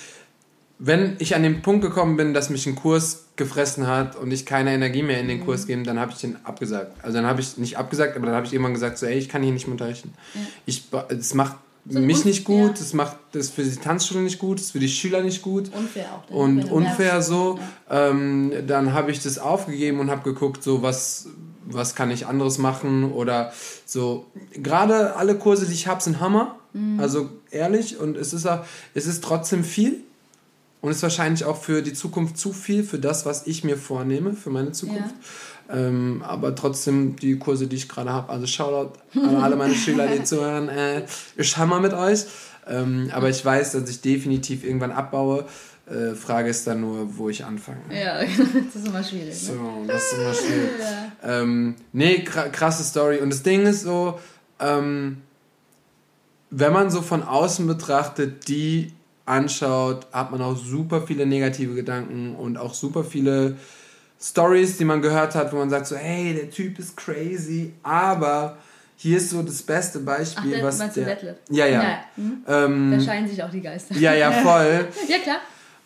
wenn ich an den Punkt gekommen bin, dass mich ein Kurs gefressen hat und ich keine Energie mehr in Mhm. den Kurs gebe, dann habe ich den abgesagt. Also dann habe ich nicht abgesagt, aber dann habe ich irgendwann gesagt, so, ey, ich kann hier nicht mehr unterrichten. Ich, ba- es macht So mich nicht gut, ja. es macht das für die Tanzschule nicht gut, es ist für die Schüler nicht gut Unfair auch. und wenn du unfair so. Ähm, dann habe ich das aufgegeben und habe geguckt, so was, was kann ich anderes machen oder so. Gerade alle Kurse, die ich habe, sind Hammer. Mhm. Also ehrlich und es ist auch, es ist trotzdem viel und ist wahrscheinlich auch für die Zukunft zu viel für das, was ich mir vornehme für meine Zukunft. Ähm, aber trotzdem die Kurse, die ich gerade habe, also Shoutout an alle meine Schüler, die zuhören, äh, ich hammer mit euch. Ähm, aber ich weiß, dass ich definitiv irgendwann abbaue. Äh, Frage ist dann nur, wo ich anfange. Ja, das ist immer schwierig. So, Ne? das ist immer schwierig. Ähm, nee, kra- krasse Story. Und das Ding ist so, ähm, wenn man so von außen betrachtet, die anschaut, hat man auch super viele negative Gedanken und auch super viele Stories, die man gehört hat, wo man sagt so, hey, der Typ ist crazy, aber hier ist so das beste Beispiel, Ach, was der, Detlef? ja, ja, Ja, hm? Ähm, Da scheinen sich auch die Geister. ja, ja, voll. Ja, klar.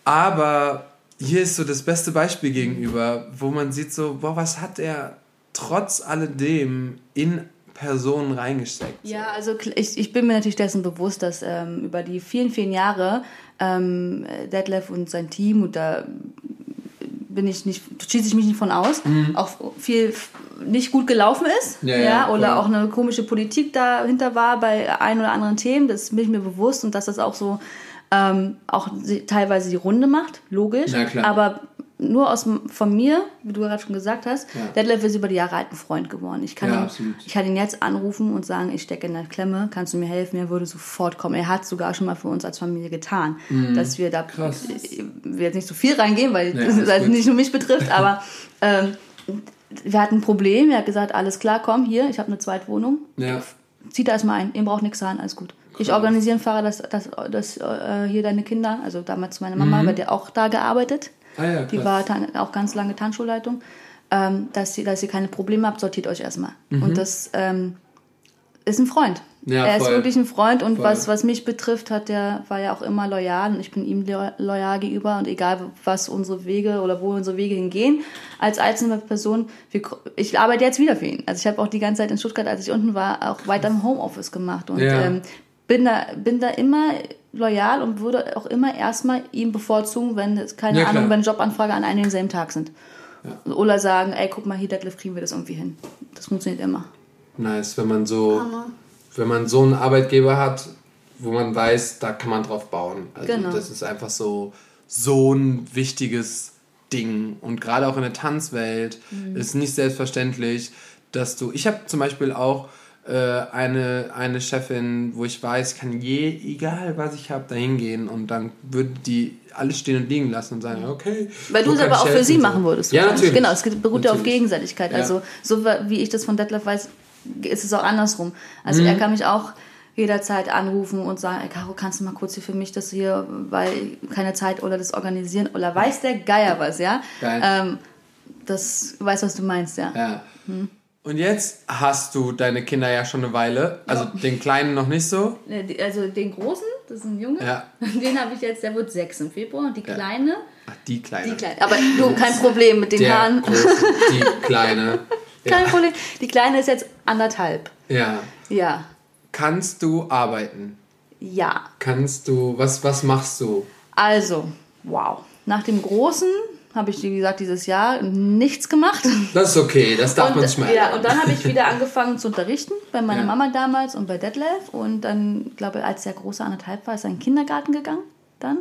Aber hier ist so das beste Beispiel gegenüber, wo man sieht so, boah, was hat er trotz alledem in Personen reingesteckt. Ja, also ich, ich bin mir natürlich dessen bewusst, dass ähm, über die vielen, vielen Jahre ähm, Detlef und sein Team, und da bin ich nicht, schließe ich mich nicht von aus, auch viel nicht gut gelaufen ist. Mhm. Ja, ja, oder voll. auch eine komische Politik dahinter war bei ein oder anderen Themen. Das bin ich mir bewusst und dass das auch so ähm, auch teilweise die Runde macht, logisch. Klar. Aber nur aus von mir, wie du gerade schon gesagt hast, Ja. Detlef ist über die Jahre halt ein Freund geworden. Ich kann, Ja, ihn, absolut. ich kann ihn jetzt anrufen und sagen, ich stecke in der Klemme, kannst du mir helfen? Er würde sofort kommen. Er hat sogar schon mal für uns als Familie getan, dass wir da, Mhm. Krass. ich will jetzt nicht so viel reingehen, weil Nee, das gut. nicht nur mich betrifft, aber ähm, wir hatten ein Problem. Er hat gesagt, alles klar, komm hier, ich habe eine Zweitwohnung. Ja. Zieht da erstmal ein, ihr braucht nichts zahlen, alles gut. Ich Krass. organisiere einen Fahrer, dass, dass, dass äh, hier deine Kinder, also damals meine Mama, wird ja auch da gearbeitet. Ah ja, Die war auch ganz lange Tanzschulleitung. Ähm, dass, ihr, dass ihr keine Probleme habt, sortiert euch erstmal. Und das, ähm, ist ein Freund. Ja, er ist voll. wirklich ein Freund und Voll. was, was mich betrifft, hat der, war ja auch immer loyal und ich bin ihm lo- loyal gegenüber und egal was unsere Wege oder wo unsere Wege hingehen, als einzelne Person, wir, ich arbeite jetzt wieder für ihn. Also ich habe auch die ganze Zeit in Stuttgart, als ich unten war, auch weiter im Homeoffice gemacht und Ja. ähm, bin, da, bin da immer loyal und würde auch immer erstmal ihm bevorzugen, wenn es, keine Ja, klar. Ahnung, wenn Jobanfrage an einem und denselben Tag sind. Oder sagen, ey, guck mal, hier, Deadlift kriegen wir das irgendwie hin. Das funktioniert immer. Nice, wenn man so, Hammer. wenn man so einen Arbeitgeber hat, wo man weiß, da kann man drauf bauen. Also Genau. das ist einfach so, so ein wichtiges Ding. Und gerade auch in der Tanzwelt Mhm. ist nicht selbstverständlich, dass du. Ich habe zum Beispiel auch äh, eine, eine Chefin, wo ich weiß, kann je, egal was ich habe, da hingehen und dann würde die alles stehen und liegen lassen und sagen, okay. Weil du es aber auch für sie So. machen würdest. Ja, natürlich. Genau, es beruht ja auf. Gegenseitigkeit. Ja. Also so wie ich das von Detlef weiß, ist es auch andersrum. Also Mhm. er kann mich auch jederzeit anrufen und sagen, ey, Caro, kannst du mal kurz hier für mich das hier, weil keine Zeit oder das organisieren oder weiß der Geier was, ja? Geil. Ähm, das weiß, was du meinst, ja. Ja. Und jetzt hast du deine Kinder ja schon eine Weile, also den Kleinen noch nicht so. Die- Also den großen, das ist ein Junge, Ja. den habe ich jetzt, der wird sechs im Februar und die kleine, Ach, die Kleine. die kleine, aber du, kein Problem mit den Der Haaren. große, die Kleine. Kein Problem. Die kleine ist jetzt anderthalb. Ja. Ja. Kannst du arbeiten? Ja. Kannst du, was, was machst du? Also, wow. Nach dem Großen habe ich, wie gesagt, dieses Jahr nichts gemacht. Das ist okay, das darf man sich mal ja, und dann habe ich wieder angefangen zu unterrichten bei meiner Ja. Mama damals und bei Detlef. Und dann, glaube ich, als der Große anderthalb war, ist er in den Kindergarten gegangen. Dann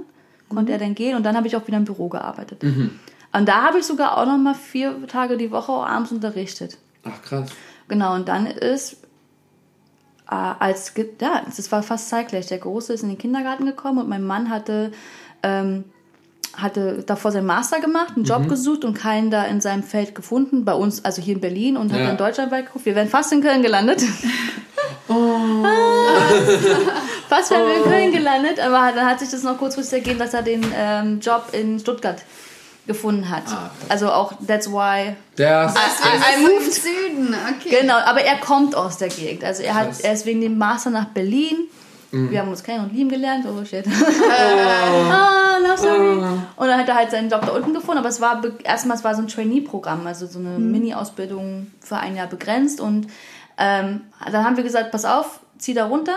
konnte er dann gehen und dann habe ich auch wieder im Büro gearbeitet. Mhm. Und da habe ich sogar auch noch mal vier Tage die Woche abends unterrichtet. Ach krass. Genau, und dann ist, äh, als, ja, das war fast zeitgleich. Der Große ist in den Kindergarten gekommen und mein Mann hatte, ähm, hatte davor seinen Master gemacht, einen Mhm. Job gesucht und keinen da in seinem Feld gefunden. Bei uns, also hier in Berlin und hat Ja. dann deutschlandweit geguckt. Wir wären fast in Köln gelandet. Oh. fast wären wir in Köln gelandet, aber dann hat sich das noch kurzfristig ergeben, dass er den ähm, Job in Stuttgart gefunden hat. Ah, also auch, that's why Der I, Das I ist moved Süden, okay. Genau, aber er kommt aus der Gegend. Also er, hat, er ist wegen dem Master nach Berlin. Wir haben uns kennen und lieben gelernt. Oh shit. ah, love story. Und dann hat er halt seinen Job da unten gefunden. Aber es war erstmal es war so ein Trainee-Programm, also so eine Mini-Ausbildung für ein Jahr begrenzt. Und ähm, dann haben wir gesagt, pass auf, zieh da runter.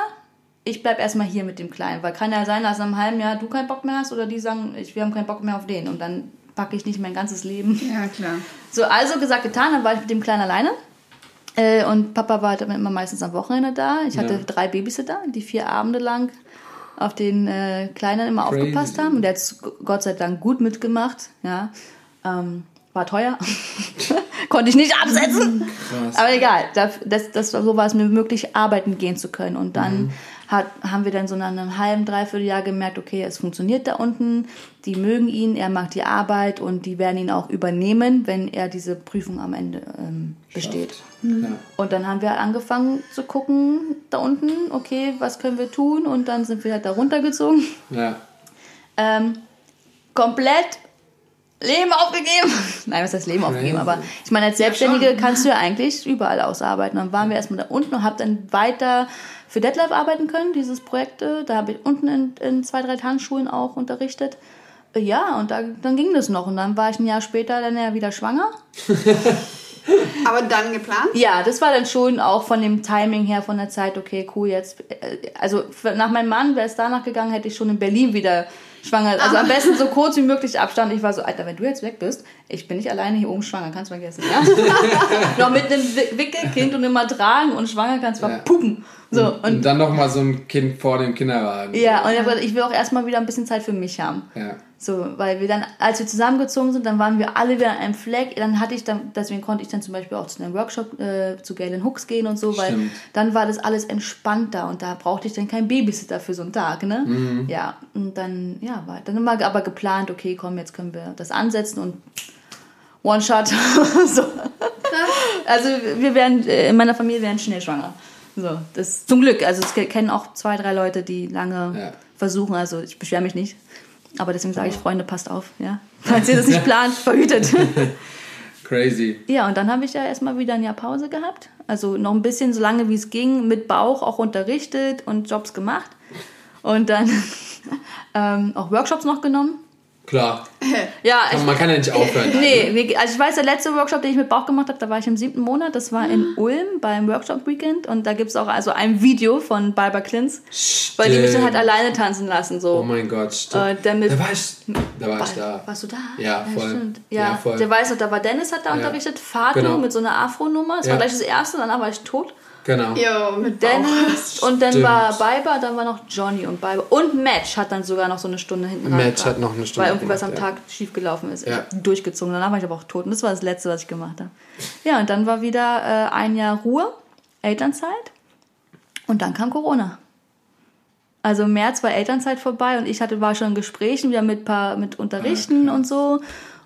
Ich bleib erstmal hier mit dem Kleinen. Weil kann ja sein, dass nach einem halben Jahr du keinen Bock mehr hast oder die sagen, ich, wir haben keinen Bock mehr auf den. Und dann packe ich nicht mein ganzes Leben Ja, klar. so, also gesagt, getan, dann war ich mit dem Kleinen alleine. Äh, und Papa war halt immer meistens am Wochenende da. Ich hatte Ja. drei Babysitter, die vier Abende lang auf den äh, Kleinen immer Crazy. aufgepasst haben. Und der hat Gott sei Dank gut mitgemacht. Ja. Ähm, war teuer. Konnte ich nicht absetzen. Krass. Aber egal, das, das, das, so war es mir möglich, arbeiten gehen zu können. Und dann hat, haben wir dann so nach einem halben, dreiviertel Jahr gemerkt, okay, es funktioniert da unten, die mögen ihn, er mag die Arbeit und die werden ihn auch übernehmen, wenn er diese Prüfung am Ende ähm, besteht. Ja. Und dann haben wir angefangen zu gucken, da unten, okay, was können wir tun? Und dann sind wir halt da runtergezogen. ja. Ähm, komplett Leben aufgegeben. Nein, was heißt Leben aufgegeben? Aber ich meine, als Selbstständige kannst du ja eigentlich überall ausarbeiten. Dann waren wir erstmal da unten und habe dann weiter für Deadlife arbeiten können, dieses Projekt. Da habe ich unten in, in zwei, drei Tanzschulen auch unterrichtet. Äh, Ja, und da, dann ging das noch. Und dann war ich ein Jahr später dann ja wieder schwanger. Aber dann geplant? Ja, das war dann schon auch von dem Timing her, von der Zeit, okay, cool, jetzt, äh, also nach meinem Mann wäre es danach gegangen, hätte ich schon in Berlin wieder schwanger, also am besten so kurz wie möglich Abstand. Ich war so, Alter, wenn du jetzt weg bist, ich bin nicht alleine hier oben schwanger, kannst du vergessen, ja? Noch mit einem Wi- Wickelkind und immer tragen und schwanger kannst du Ja. pupen. So, und, Und dann noch mal so ein Kind vor dem Kinderwagen. ja, und ich hab gesagt, ich will auch erstmal wieder ein bisschen Zeit für mich haben. Ja. So, weil wir dann, als wir zusammengezogen sind, dann waren wir alle wieder an einem Fleck. Dann hatte ich dann, deswegen konnte ich dann zum Beispiel auch zu einem Workshop äh, zu Galen Hooks gehen und so, weil Stimmt. dann war das alles entspannter und da brauchte ich dann keinen Babysitter für so einen Tag, ne? Ja, und dann, ja, war dann war aber geplant, okay, komm, jetzt können wir das ansetzen und One Shot. so. Also wir werden, äh, in meiner Familie werden schnell schwanger. So, das zum Glück. Also es kennen auch zwei, drei Leute, die lange Ja. versuchen. Also ich beschwere mich nicht. Aber deswegen sage ich, Freunde, passt auf, ja. Falls ihr das nicht plant, verhütet. Crazy. Ja, und dann habe ich ja erstmal wieder ein Jahr Pause gehabt. Also noch ein bisschen so lange wie es ging, mit Bauch auch unterrichtet und Jobs gemacht. Und dann ähm, auch Workshops noch genommen. Klar. Ja, ich, Man kann ja nicht aufhören. nee, wir- also ich weiß, der letzte Workshop, den ich mit Bauch gemacht habe, da war ich im siebten Monat. Das war in Ulm beim Workshop-Weekend. Und da gibt es auch also ein Video von Barbara Klintz, weil die mich dann halt Stimmt. alleine tanzen lassen. So. Oh mein Gott, stimmt. Äh, der mit- da war ich, da war ich da. Warst du da? Ja, voll. stimmt. Ja, Ja, voll. Der weiß noch, da war Dennis, hat da unterrichtet, Fatu Genau. mit so einer Afro-Nummer. Das Ja. war gleich das erste, danach war ich tot. Genau. Jo, mit Dennis und dann Stimmt. war Biber, dann war noch Johnny und Biber. Und Match hat dann sogar noch so eine Stunde hinten Match gebracht, hat noch eine Stunde Weil irgendwie was am gemacht, ja. Tag schief gelaufen ist. Ja. Durchgezogen. Danach war ich aber auch tot. Und das war das Letzte, was ich gemacht habe. Ja, und dann war wieder äh, ein Jahr Ruhe, Elternzeit. Und dann kam Corona. Also im März war Elternzeit vorbei und ich hatte, war schon in Gesprächen wieder mit paar, mit Unterrichten und so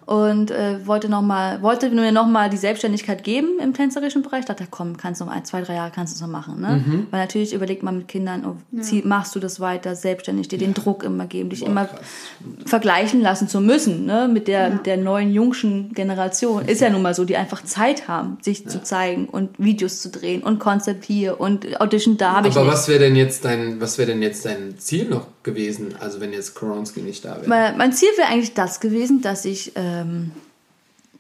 und äh, wollte noch mal, wollte mir noch mal die Selbstständigkeit geben im tänzerischen Bereich. Dachte, komm, kannst du noch ein, zwei, drei Jahre kannst du es noch machen, ne? Mhm. Weil natürlich überlegt man mit Kindern, oh, zieh, machst du das weiter, selbstständig, dir den Druck immer geben, dich immer krass. vergleichen lassen zu müssen, ne? Mit der, mit der neuen jungschen Generation. Ist ja nun mal so, die einfach Zeit haben, sich zu zeigen und Videos zu drehen und Konzept hier und Audition da habe ich Aber nicht. was wäre denn jetzt dein, was wäre denn jetzt dein Ziel noch gewesen? Also wenn jetzt Koronski nicht da wäre. Mein Ziel wäre eigentlich das gewesen, dass ich ähm,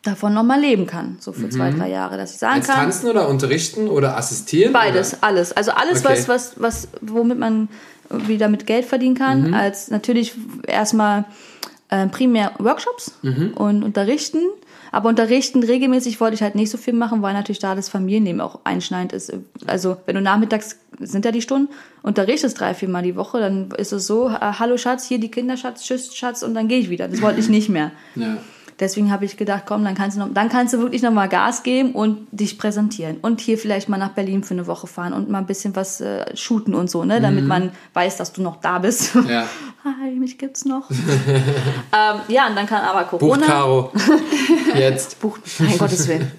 davon nochmal leben kann, so für zwei, drei Jahre, dass ich sagen Als kann, tanzen oder unterrichten oder assistieren? beides, Oder? alles. Also alles, Okay. was, was, was, womit man wieder mit Geld verdienen kann, als natürlich erstmal äh, primär Workshops und unterrichten. Aber unterrichten regelmäßig wollte ich halt nicht so viel machen, weil natürlich da das Familienleben auch einschneidend ist. Also wenn du nachmittags, sind ja die Stunden, unterrichtest drei, vier Mal die Woche, dann ist es so, hallo Schatz, hier die Kinder, Schatz, tschüss Schatz und dann gehe ich wieder. Das wollte ich nicht mehr. Ja. Deswegen habe ich gedacht, komm, dann kannst du noch, dann kannst du wirklich noch mal Gas geben und dich präsentieren und hier vielleicht mal nach Berlin für eine Woche fahren und mal ein bisschen was äh, shooten und so, ne, damit man weiß, dass du noch da bist. Ja. Hi, mich gibt's noch. ähm, ja, und dann kann aber Corona. Bucht Caro. Jetzt. Bucht, mein Gottes Willen.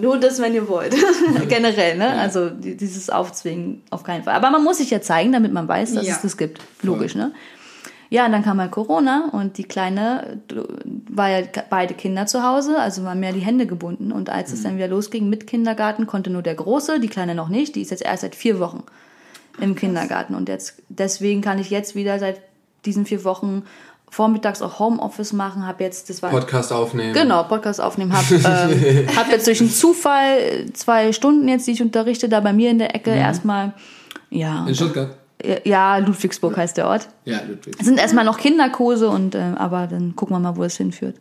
Nur das, wenn ihr wollt. Generell, ne? Also die- dieses Aufzwingen auf keinen Fall. Aber man muss sich ja zeigen, damit man weiß, dass Ja. es das gibt. Logisch, ne? Ja, und dann kam halt Corona und die Kleine war ja beide Kinder zu Hause, also waren mehr die Hände gebunden. Und als es dann wieder losging mit Kindergarten, konnte nur der Große, die Kleine noch nicht. Die ist jetzt erst seit vier Wochen im Kindergarten. Und jetzt deswegen kann ich jetzt wieder seit diesen vier Wochen vormittags auch Homeoffice machen. Habe jetzt, das war Podcast aufnehmen. Genau, Podcast aufnehmen. Hab, ähm, hab jetzt durch einen Zufall zwei Stunden jetzt, die ich unterrichte, da bei mir in der Ecke erstmal. Ja, In Stuttgart. Ja, Ludwigsburg heißt der Ort. Ja, Ludwig. Es sind erstmal noch Kinderkurse und äh, aber dann gucken wir mal, wo es hinführt.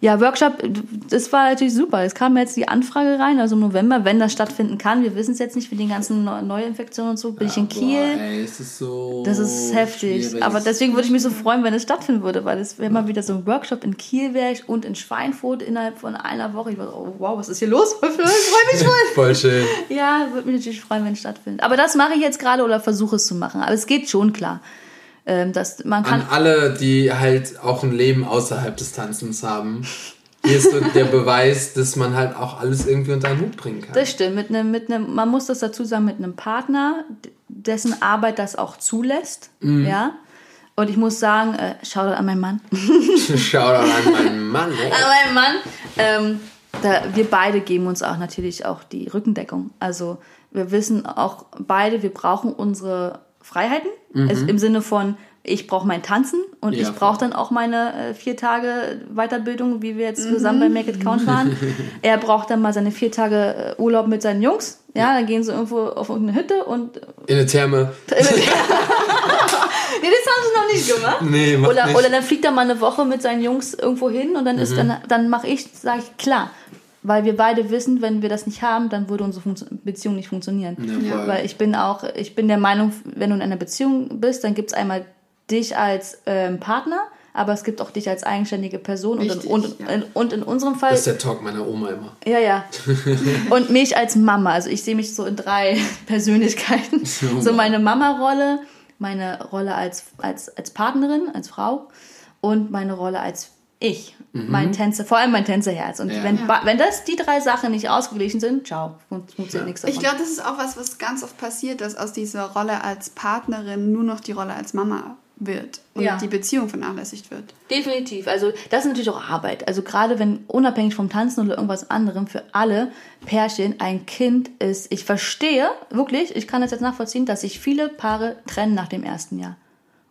Ja, Workshop, das war natürlich super. Es kam jetzt die Anfrage rein, also im November, wenn das stattfinden kann. Wir wissen es jetzt nicht mit den ganzen Neu- Neuinfektionen und so. Bin ich in Kiel. Boah, ey, es ist so Das ist heftig. schwierig. Aber deswegen würde ich mich so freuen, wenn es stattfinden würde, weil es wäre mal wieder so ein Workshop in Kiel wäre ich und in Schweinfurt innerhalb von einer Woche. Ich war so, oh, wow, was ist hier los? Ich freue mich voll. Voll schön. Ja, würde mich natürlich freuen, wenn es stattfindet. Aber das mache ich jetzt gerade oder versuche es zu machen. Aber es geht schon klar. Ähm, dass man kann. An alle, die halt auch ein Leben außerhalb des Tanzens haben. Hier ist so der Beweis, dass man halt auch alles irgendwie unter einen Hut bringen kann. Das stimmt. Mit einem, mit einem, man muss das dazu sagen, mit einem Partner, dessen Arbeit das auch zulässt. Mhm. Ja. Und ich muss sagen, äh, Shoutout an meinen Mann. Shoutout an meinen Mann. Ey. an meinen Mann. Ähm, da, wir beide geben uns auch natürlich auch die Rückendeckung. Also wir wissen auch beide, wir brauchen unsere Freiheiten. Also Im Sinne von, ich brauche mein Tanzen und Ja, ich brauche dann auch meine äh, vier Tage Weiterbildung, wie wir jetzt zusammen bei Make It Count waren. er braucht dann mal seine vier Tage äh, Urlaub mit seinen Jungs. Ja, dann gehen sie irgendwo auf irgendeine Hütte und In der Therme. Nee, das haben sie noch nicht gemacht. Nee, macht oder, nicht. oder dann fliegt er mal eine Woche mit seinen Jungs irgendwo hin und dann ist Mhm. dann, dann mache ich, sage ich, klar. Weil wir beide wissen, wenn wir das nicht haben, dann würde unsere Funktio- Beziehung nicht funktionieren. Ja. Weil ich bin auch, ich bin der Meinung, wenn du in einer Beziehung bist, dann gibt es einmal dich als ähm, Partner, aber es gibt auch dich als eigenständige Person und, in, Richtig, und, ja. in, und in unserem Fall Das ist der Talk meiner Oma immer. ja, ja. Und mich als Mama. Also ich sehe mich so in drei Persönlichkeiten. So meine Mama-Rolle, meine Rolle als, als, als Partnerin, als Frau und meine Rolle als ich. Mein Tänzer, vor allem mein Tänzerherz. Und Ja. wenn, ba- wenn das die drei Sachen nicht ausgeglichen sind, ciao, fun- funktioniert nichts davon. Ich glaube, das ist auch was, was ganz oft passiert, dass aus dieser Rolle als Partnerin nur noch die Rolle als Mama wird und Ja. die Beziehung vernachlässigt wird. Definitiv. Also das ist natürlich auch Arbeit. Also gerade wenn unabhängig vom Tanzen oder irgendwas anderem für alle Pärchen ein Kind ist. Ich verstehe wirklich, ich kann das jetzt nachvollziehen, dass sich viele Paare trennen nach dem ersten Jahr.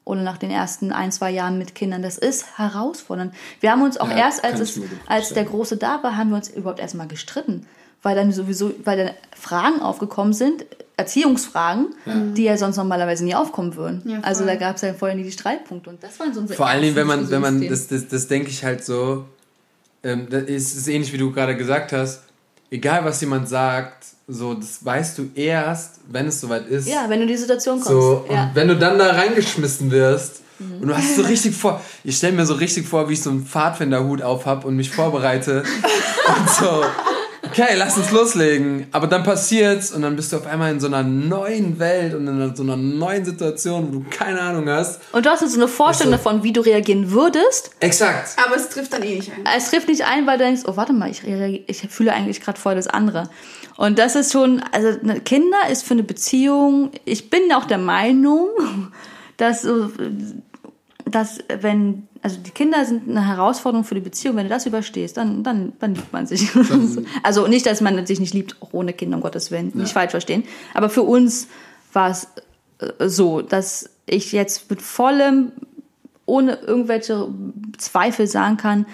Oder nach den ersten ein, zwei Jahren mit Kindern. Das ist herausfordernd. Wir haben uns auch Ja, erst, als, es, als der. Große da war, haben wir uns überhaupt erstmal gestritten. Weil dann sowieso, weil dann Fragen aufgekommen sind, Erziehungsfragen, die ja sonst normalerweise nie aufkommen würden. Ja, also da gab es ja vorher nie die Streitpunkte. Und das waren so unsere Vor allen Dingen, wenn man, wenn man, das, das, das denke ich halt so, ähm, das ist, ist ähnlich wie du gerade gesagt hast, egal was jemand sagt, so, das weißt du erst, wenn es soweit ist. Ja, wenn du in die Situation kommst. So, und ja. Mhm. wenn du dann da reingeschmissen wirst und du hast so richtig vor, ich stelle mir so richtig vor, wie ich so einen Pfadfinderhut auf hab und mich vorbereite und so, okay, lass uns loslegen. Aber dann passiert's und dann bist du auf einmal in so einer neuen Welt und in so einer neuen Situation, wo du keine Ahnung hast. Und du hast jetzt so eine Vorstellung Also- davon, wie du reagieren würdest. Exakt. Aber es trifft dann eh nicht ein. Es trifft nicht ein, weil du denkst, oh, warte mal, ich, ich fühle eigentlich gerade voll das andere. Und das ist schon, also ne, Kinder ist für eine Beziehung, ich bin auch der Meinung, dass, dass wenn, also die Kinder sind eine Herausforderung für die Beziehung, wenn du das überstehst, dann, dann, dann liebt man sich. also nicht, dass man sich nicht liebt, auch ohne Kinder, um Gottes Willen, nicht falsch verstehen. Aber für uns war es äh, so, dass ich jetzt mit vollem, ohne irgendwelche Zweifel sagen kann,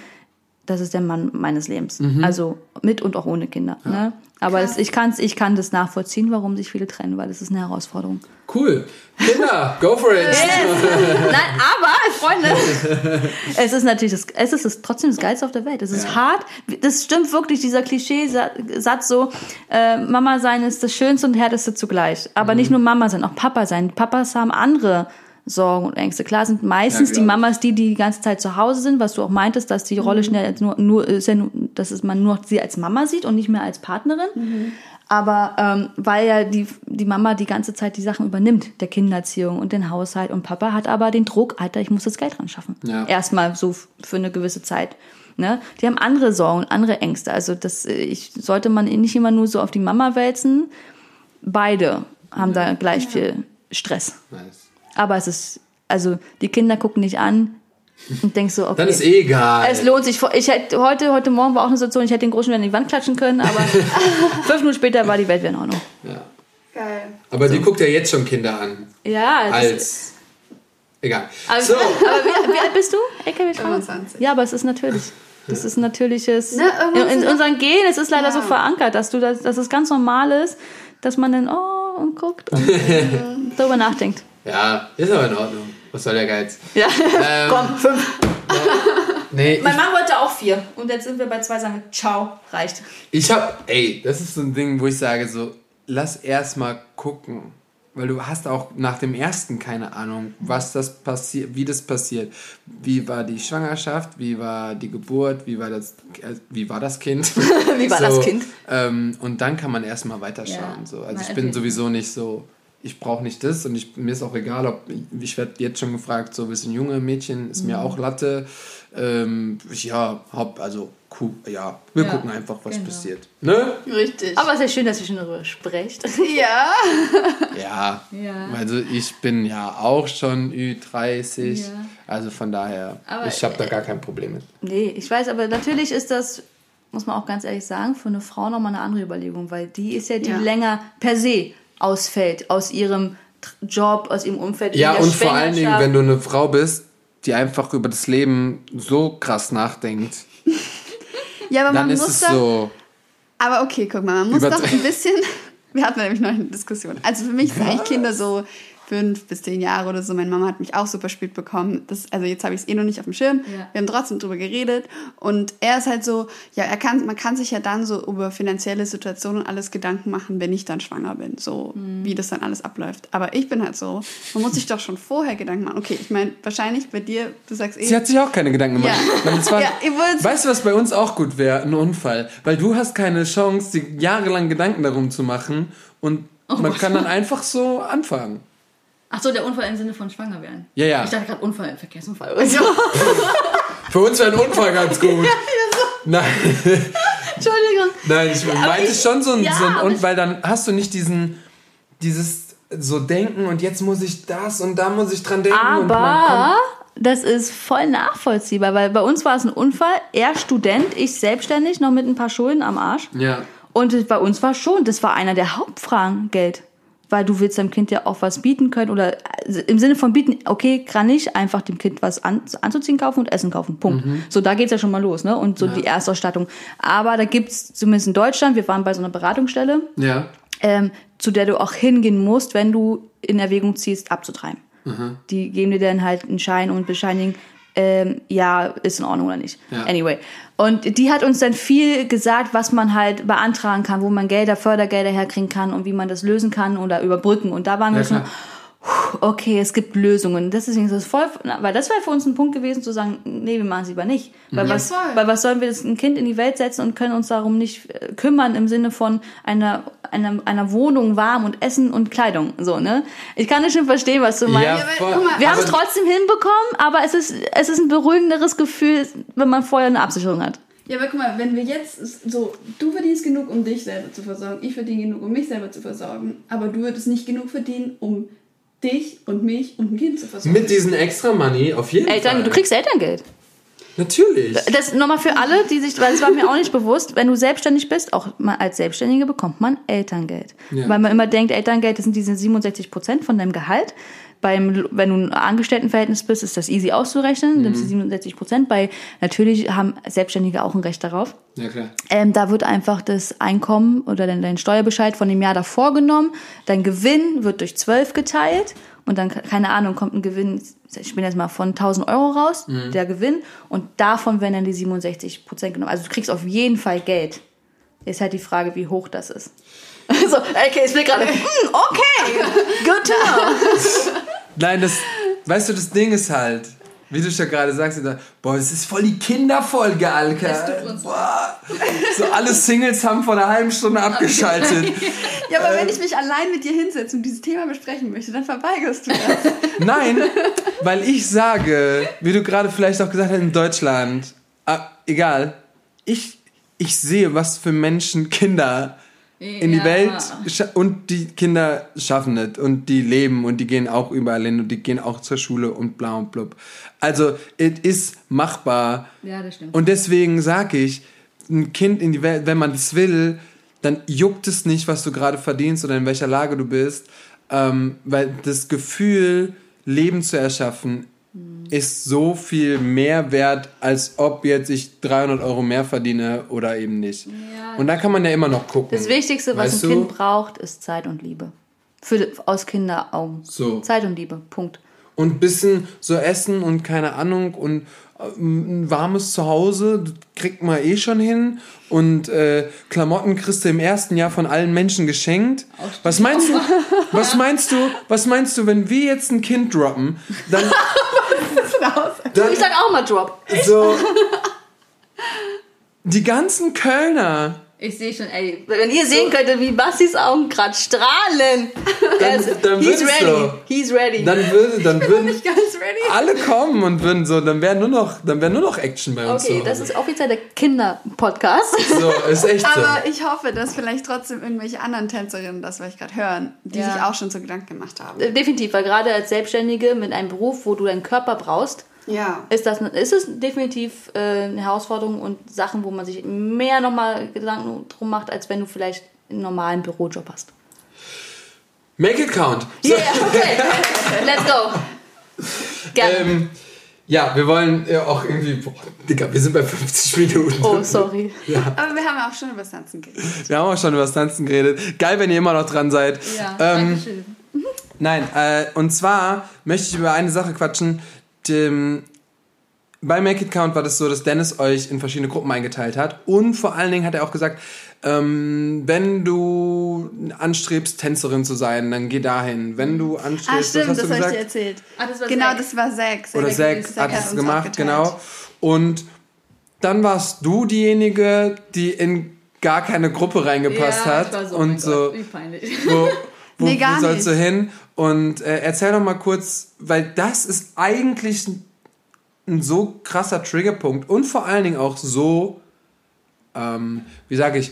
das ist der Mann meines Lebens. Also mit und auch ohne Kinder. Ne? Aber es, ich, kann's, ich kann das nachvollziehen, warum sich viele trennen, weil das ist eine Herausforderung. Cool. Kinder, go for it. Nein, aber, Freunde, es ist natürlich das, es ist das, trotzdem das Geilste auf der Welt. Es ist Ja. hart. Das stimmt wirklich, dieser Klischeesatz so, äh, Mama sein ist das Schönste und Härteste zugleich. Aber nicht nur Mama sein, auch Papa sein. Papas haben andere Sorgen und Ängste. Klar sind meistens Ja, die. Mamas die, die die ganze Zeit zu Hause sind, was du auch meintest, dass die Rolle schnell als nur, nur ist ja nur, dass es man nur sie als Mama sieht und nicht mehr als Partnerin. Aber ähm, weil ja die, die Mama die ganze Zeit die Sachen übernimmt, der Kindererziehung und den Haushalt. Und Papa hat aber den Druck, Alter, ich muss das Geld ran schaffen. Ja. Erstmal so für eine gewisse Zeit. Ne? Die haben andere Sorgen, andere Ängste. Also das äh, ich, sollte man nicht immer nur so auf die Mama wälzen. Beide haben da gleich viel Stress. Nice. Aber es ist, also die Kinder gucken nicht an und denkst so, okay. Dann ist eh egal. Es lohnt sich. Ich hätte, heute, heute Morgen war auch eine Situation, ich hätte den großen Schwert in die Wand klatschen können, aber fünf Minuten später war die Welt wieder in Ordnung. ja. Geil. Aber die guckt ja jetzt schon Kinder an. Ja, Als. Egal. aber, So. aber wie, wie alt bist du? LKW -Fahrer? 25. Ja, aber es ist natürlich. Das ist ein natürliches. Ne, in, in unseren Genen, es ist leider Ja. so verankert, dass du das, dass es ganz normal ist, dass man dann oh und guckt und darüber nachdenkt. Ja, ist aber in Ordnung. Was soll der Geiz? Ja. Ähm, Komm, fünf. Nee, ich, Mein Mann wollte auch vier. Und jetzt sind wir bei zwei sagen, ciao, reicht. ich hab. Ey, das ist so ein Ding, wo ich sage, so, lass erst mal gucken. Weil du hast auch nach dem ersten keine Ahnung, was das passiert, wie das passiert. Wie war die Schwangerschaft, wie war die Geburt, wie war das, äh, wie war das Kind? Wie war das Kind? Ähm, und dann kann man erstmal weiterschauen. Ja. So. Also ich bin sowieso nicht so, ich brauche nicht das und ich, mir ist auch egal, ob ich werde jetzt schon gefragt, so ein bisschen junge Mädchen ist Mhm. mir auch Latte. Ähm, ja, haupt, also cool, ja, wir Ja, gucken einfach, was genau. passiert. Ne? Richtig. Aber es ist ja schön, dass ihr schon darüber sprecht. ja. Ja. Ja. Also ich bin ja auch schon Ü30, Ja. also von daher, Aber, ich habe da gar kein Problem mit. Nee, ich weiß, aber natürlich ist das, muss man auch ganz ehrlich sagen, für eine Frau nochmal eine andere Überlegung, weil die ist ja die Ja. länger per se ausfällt aus ihrem Job, aus ihrem Umfeld. Ja, und vor allen Dingen, wenn du eine Frau bist, die einfach über das Leben so krass nachdenkt, Ja, aber dann man ist muss es da, so. Aber okay, guck mal, man muss doch ein bisschen. Wir hatten nämlich noch eine Diskussion. Also für mich sind eigentlich Kinder so fünf bis zehn Jahre oder so. Meine Mama hat mich auch super spät bekommen. Das, also jetzt habe ich es eh noch nicht auf dem Schirm. Ja. Wir haben trotzdem drüber geredet. Und er ist halt so, ja, er kann, man kann sich ja dann so über finanzielle Situationen und alles Gedanken machen, wenn ich dann schwanger bin. So Mhm. wie das dann alles abläuft. Aber ich bin halt so, man muss sich doch schon vorher Gedanken machen. Okay, ich meine, wahrscheinlich bei dir, du sagst eh. Sie hat sich auch keine Gedanken gemacht. Ja. Weil es war, Ja, weißt du, was bei uns auch gut wäre? Ein Unfall. Weil du hast keine Chance, dir jahrelang Gedanken darum zu machen und Oh man kann dann einfach so anfangen. Ach so, der Unfall im Sinne von schwanger werden. Ja, ja. Ich dachte gerade Unfall im Verkehrsunfall. oder so. Für uns wäre ein Unfall ganz gut. Nein, Entschuldigung. nein, ich meinte ich- schon so ein, ja, so ein und weil dann hast du nicht diesen, dieses so denken und jetzt muss ich das und da muss ich dran denken. Aber das ist voll nachvollziehbar, weil bei uns war es ein Unfall. Er Student, ich selbstständig, noch mit ein paar Schulden am Arsch. ja. Und bei uns war schon, das war einer der Hauptfragen, Geld. Weil du willst deinem Kind ja auch was bieten können oder äh, im Sinne von bieten, okay, kann ich einfach dem Kind was an, anzuziehen kaufen und Essen kaufen. Punkt. So, da geht's ja schon mal los, ne? Und so die Erstausstattung. Aber da gibt's zumindest in Deutschland, wir waren bei so einer Beratungsstelle, Ja. ähm, zu der du auch hingehen musst, wenn du in Erwägung ziehst, abzutreiben. Die geben dir dann halt einen Schein und bescheinigen, ähm, ja, ist in Ordnung oder nicht. Ja. Anyway. Und die hat uns dann viel gesagt, was man halt beantragen kann, wo man Gelder, Fördergelder herkriegen kann und wie man das lösen kann oder überbrücken. Und da waren wir Ja, schon, klar. puh, okay, es gibt Lösungen. Deswegen ist das voll, weil das wäre für uns ein Punkt gewesen zu sagen, nee, wir machen es lieber nicht. Weil, Ja, was, weil was sollen wir das ein Kind in die Welt setzen und können uns darum nicht äh, kümmern im Sinne von einer, einer, einer Wohnung, warm und Essen und Kleidung, so, ne? Ich kann nicht schon verstehen, was du meinst. Ja, voll. Wir haben es trotzdem hinbekommen, aber es ist, es ist ein beruhigenderes Gefühl, wenn man vorher eine Absicherung hat. Ja, aber guck mal, wenn wir jetzt so, du verdienst genug, um dich selber zu versorgen, ich verdiene genug, um mich selber zu versorgen, aber du würdest nicht genug verdienen, um dich und mich und ein Kind zu versorgen. Mit diesen extra Money auf jeden Eltern, Fall. du kriegst Elterngeld. Natürlich. Das nochmal für alle, die sich, weil es war mir auch nicht bewusst, wenn du selbstständig bist, auch mal als Selbstständige bekommt man Elterngeld. Ja. Weil man immer denkt, Elterngeld, das sind diese 67 Prozent von deinem Gehalt. Beim, wenn du ein Angestelltenverhältnis bist, ist das easy auszurechnen, nimmst du 67 Prozent. Bei, natürlich haben Selbstständige auch ein Recht darauf. Ja, klar. Ähm, da wird einfach das Einkommen oder dein, dein Steuerbescheid von dem Jahr davor genommen. Dein Gewinn wird durch zwölf geteilt und dann, keine Ahnung, kommt ein Gewinn, ich bin jetzt mal von 1000 Euro raus, der Gewinn, und davon werden dann die 67 Prozent genommen. Also du kriegst auf jeden Fall Geld. Ist halt die Frage, wie hoch das ist. Also, okay, ich will gerade, hm, okay, good to know. Nein, das, weißt du, das Ding ist halt, wie du schon gerade sagst, boah, es ist voll die Kinderfolge, Alter. Boah. So alle Singles haben vor einer halben Stunde abgeschaltet. Ja, aber wenn ich mich allein mit dir hinsetze und dieses Thema besprechen möchte, dann verweigerst du das. Nein, weil ich sage, wie du gerade vielleicht auch gesagt hast, in Deutschland, ah, egal, ich, ich sehe, was für Menschen Kinder in die Ja. Welt und die Kinder schaffen es und die leben und die gehen auch überall hin und die gehen auch zur Schule und bla und blub. Also, es ist machbar. Ja, das stimmt. Und deswegen sage ich, ein Kind in die Welt, wenn man das will, dann juckt es nicht, was du gerade verdienst oder in welcher Lage du bist, ähm, weil das Gefühl, Leben zu erschaffen, ist so viel mehr wert, als ob jetzt ich 300 Euro mehr verdiene oder eben nicht. Und da kann man ja immer noch gucken. Das Wichtigste, was Weißt ein du? Kind braucht, ist Zeit und Liebe. Für, aus Kinderaugen. So. Zeit und Liebe, Punkt. und ein bisschen so essen und keine Ahnung und ein warmes Zuhause kriegt man eh schon hin und äh, Klamotten kriegst du im ersten Jahr von allen Menschen geschenkt. Was meinst du? Was meinst du? Was meinst du, wenn wir jetzt ein Kind droppen, dann dann Ich sag auch mal Drop. so die ganzen Kölner Ich sehe schon, ey, wenn ihr sehen könntet, wie Bassis Augen gerade strahlen. Er ist- dann he's ready. du. He's ready. dann würde dann würden Nicht ganz ready. alle kommen und würden so dann wäre nur noch dann wäre nur noch Action bei uns okay, zu das ist offiziell der Kinder-Podcast. so ist echt so. Aber ich hoffe, dass vielleicht trotzdem irgendwelche anderen Tänzerinnen das vielleicht gerade hören, die Ja. sich auch schon so Gedanken gemacht haben. Definitiv, weil gerade als Selbstständige mit einem Beruf, wo du deinen Körper brauchst, Ja. ist, das, ist es definitiv äh, eine Herausforderung und Sachen, wo man sich mehr nochmal Gedanken drum macht, als wenn du vielleicht einen normalen Bürojob hast. Make it count. So, Yeah, okay. Let's go. Gerne. ähm, ja, wir wollen ja auch irgendwie. Boah, Digga, wir sind bei 50 Minuten. oh, sorry. Aber wir haben ja auch schon über das Tanzen geredet. Wir haben auch schon über das Tanzen geredet. Geil, wenn ihr immer noch dran seid. Ja, ähm, danke schön. Nein, äh, und zwar möchte ich über eine Sache quatschen. Dem, bei Make It Count war das so, dass Dennis euch in verschiedene Gruppen eingeteilt hat. Und vor allen Dingen hat er auch gesagt, ähm, wenn du anstrebst, Tänzerin zu sein, dann geh dahin. Wenn du anstrebst, Ah, was stimmt, hast das du habe ich gesagt? dir erzählt. Ah, das war genau, Zack. das war Zack. Oder Zack Zack hat es gemacht, genau. Und dann warst du diejenige, die in gar keine Gruppe reingepasst hat. und so, wie peinlich. wo, wo, Nee, gar wo sollst du nicht. hin? Und äh, erzähl doch mal kurz, weil das ist eigentlich ein, ein so krasser Triggerpunkt und vor allen Dingen auch so, ähm, wie sage ich,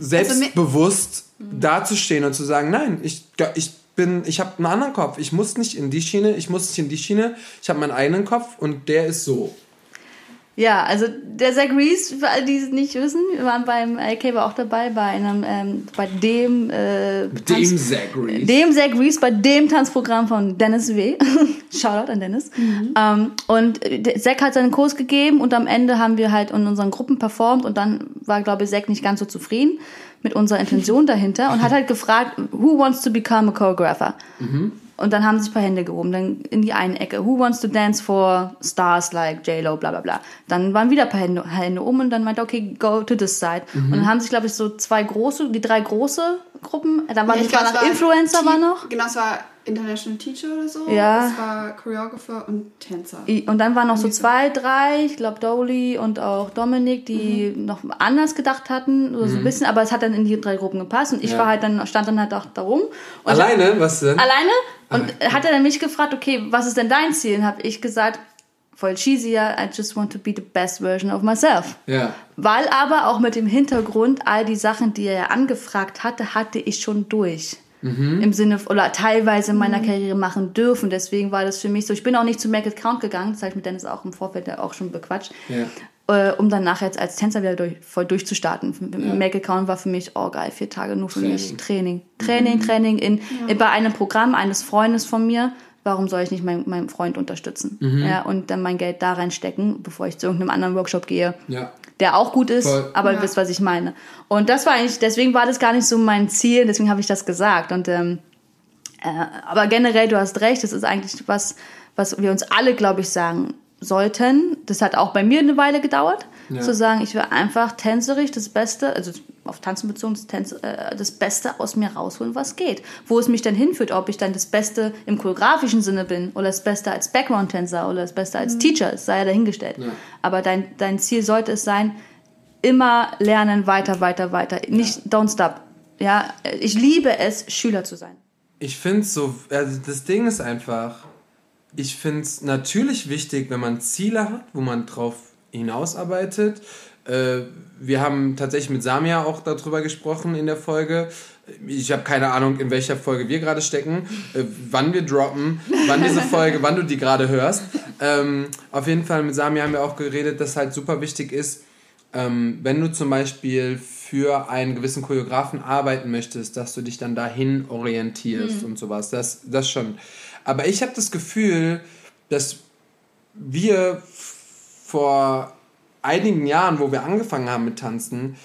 selbstbewusst also, dazustehen und zu sagen, nein, ich, ich bin, ich habe einen anderen Kopf. Ich muss nicht in die Schiene, ich muss nicht in die Schiene. Ich habe meinen eigenen Kopf und der ist so. Ja, also der Zach Reese, für alle, die es nicht wissen, wir waren beim AK war auch dabei, bei einem, ähm, bei dem äh, dem Zach Reese. Dem Zach Reese, bei dem Tanzprogramm von Dennis W. Shoutout an Dennis. Mhm. Ähm, und Zach hat seinen Kurs gegeben und am Ende haben wir halt in unseren Gruppen performt und dann war, glaube ich, Zach nicht ganz so zufrieden mit unserer Intention dahinter und hat halt gefragt, who wants to become a choreographer? Mhm. Und dann haben sich ein paar Hände gehoben, dann in die eine Ecke. Who wants to dance for stars like J-Lo, bla bla bla. Dann waren wieder ein paar Hände, Hände um und dann meinte, okay, go to this side. Mhm. Und dann haben sich, glaube ich, so zwei große, die drei große Gruppen, da waren ja, war noch Influencer war noch. Genau, es war International Teacher oder so. Ja. Das war Choreographer und Tänzer. Und dann waren noch so zwei, drei, ich glaube Dolly und auch Dominik, die mhm. noch anders gedacht hatten, so, mhm. so ein bisschen, aber es hat dann in die drei Gruppen gepasst und ich ja. war halt dann, stand dann halt auch da rum. Alleine? Was denn? Alleine? Und ah. hat er dann mich gefragt, okay, was ist denn dein Ziel? Und habe ich gesagt, voll cheesy, ja, I just want to be the best version of myself. Ja. Weil aber auch mit dem Hintergrund, all die Sachen, die er angefragt hatte, hatte ich schon durch. Mhm. Im Sinne, oder teilweise in meiner mhm. Karriere machen dürfen. Deswegen war das für mich so. Ich bin auch nicht zu Make It Count gegangen, das habe ich mit Dennis auch im Vorfeld auch schon bequatscht. Ja äh, um dann nachher jetzt als Tänzer wieder durch, voll durchzustarten. Ja. Make Account war für mich, oh geil, vier Tage nur für Training. mich. Training. Training, mhm. Training in, ja. bei einem Programm eines Freundes von mir. Warum soll ich nicht meinen mein Freund unterstützen? Mhm. Ja, und dann mein Geld da reinstecken, bevor ich zu irgendeinem anderen Workshop gehe. Ja. Der auch gut ist, voll. aber ja. ihr wisst, was ich meine. Und das war eigentlich, deswegen war das gar nicht so mein Ziel, deswegen habe ich das gesagt. Und ähm, äh, aber generell, du hast recht, das ist eigentlich was, was wir uns alle, glaube ich, sagen sollten, das hat auch bei mir eine Weile gedauert, ja. zu sagen, ich will einfach tänzerisch das Beste, also auf Tanzen bezogen, das, Tänz, äh, das Beste aus mir rausholen, was geht. Wo es mich dann hinführt, ob ich dann das Beste im choreografischen Sinne bin oder das Beste als Background-Tänzer oder das Beste als mhm. Teacher, das sei ja dahingestellt. Ja. Aber dein, dein Ziel sollte es sein, immer lernen, weiter, weiter, weiter. Nicht ja. don't stop. Ja, ich liebe es, Schüler zu sein. Ich finde so, also das Ding ist einfach, ich finde es natürlich wichtig, wenn man Ziele hat, wo man drauf hinausarbeitet. Äh, wir haben tatsächlich mit Samia auch darüber gesprochen in der Folge. Ich habe keine Ahnung, in welcher Folge wir gerade stecken, äh, wann wir droppen, wann diese Folge, wann du die gerade hörst. Ähm, auf jeden Fall mit Samia haben wir auch geredet, dass halt super wichtig ist, ähm, wenn du zum Beispiel für einen gewissen Choreografen arbeiten möchtest, dass du dich dann dahin orientierst mhm. und sowas. Das, das schon. Aber ich habe das Gefühl, dass wir vor einigen Jahren, wo wir angefangen haben mit Tanzen,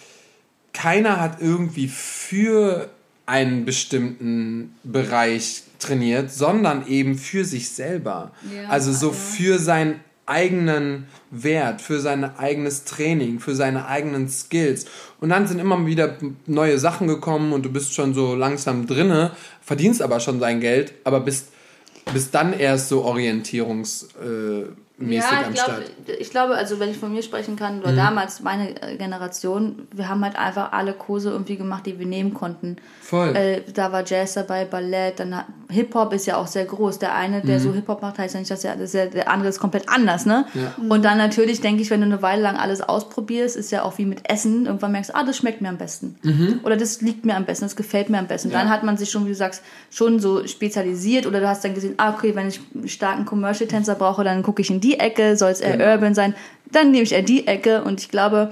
keiner hat irgendwie für einen bestimmten Bereich trainiert, sondern eben für sich selber. Ja, also so ja. für seinen eigenen Wert, für sein eigenes Training, für seine eigenen Skills. Und dann sind immer wieder neue Sachen gekommen und du bist schon so langsam drinne, verdienst aber schon dein Geld, aber bist bis dann erst so orientierungs äh, mäßig ja, ich am glaub, Start. Ich glaube, also wenn ich von mir sprechen kann, oder mhm. damals meine äh, Generation, wir haben halt einfach alle Kurse irgendwie gemacht, die wir nehmen konnten. Voll. Äh, da war Jazz dabei, Ballett, dann Hip-Hop ist ja auch sehr groß. Der eine, der mhm. so Hip-Hop macht, heißt ja nicht, dass er, das ja, der andere ist komplett anders, ne? Ja. Und dann natürlich denke ich, wenn du eine Weile lang alles ausprobierst, ist ja auch wie mit Essen, irgendwann merkst du, ah, das schmeckt mir am besten. Mhm. Oder das liegt mir am besten, das gefällt mir am besten. Ja. Dann hat man sich schon, wie du sagst, schon so spezialisiert oder du hast dann gesehen, ah, okay, wenn ich einen starken Commercial-Tänzer brauche, dann gucke ich in die Ecke, soll es eher genau. urban sein, dann nehme ich eher die Ecke und ich glaube,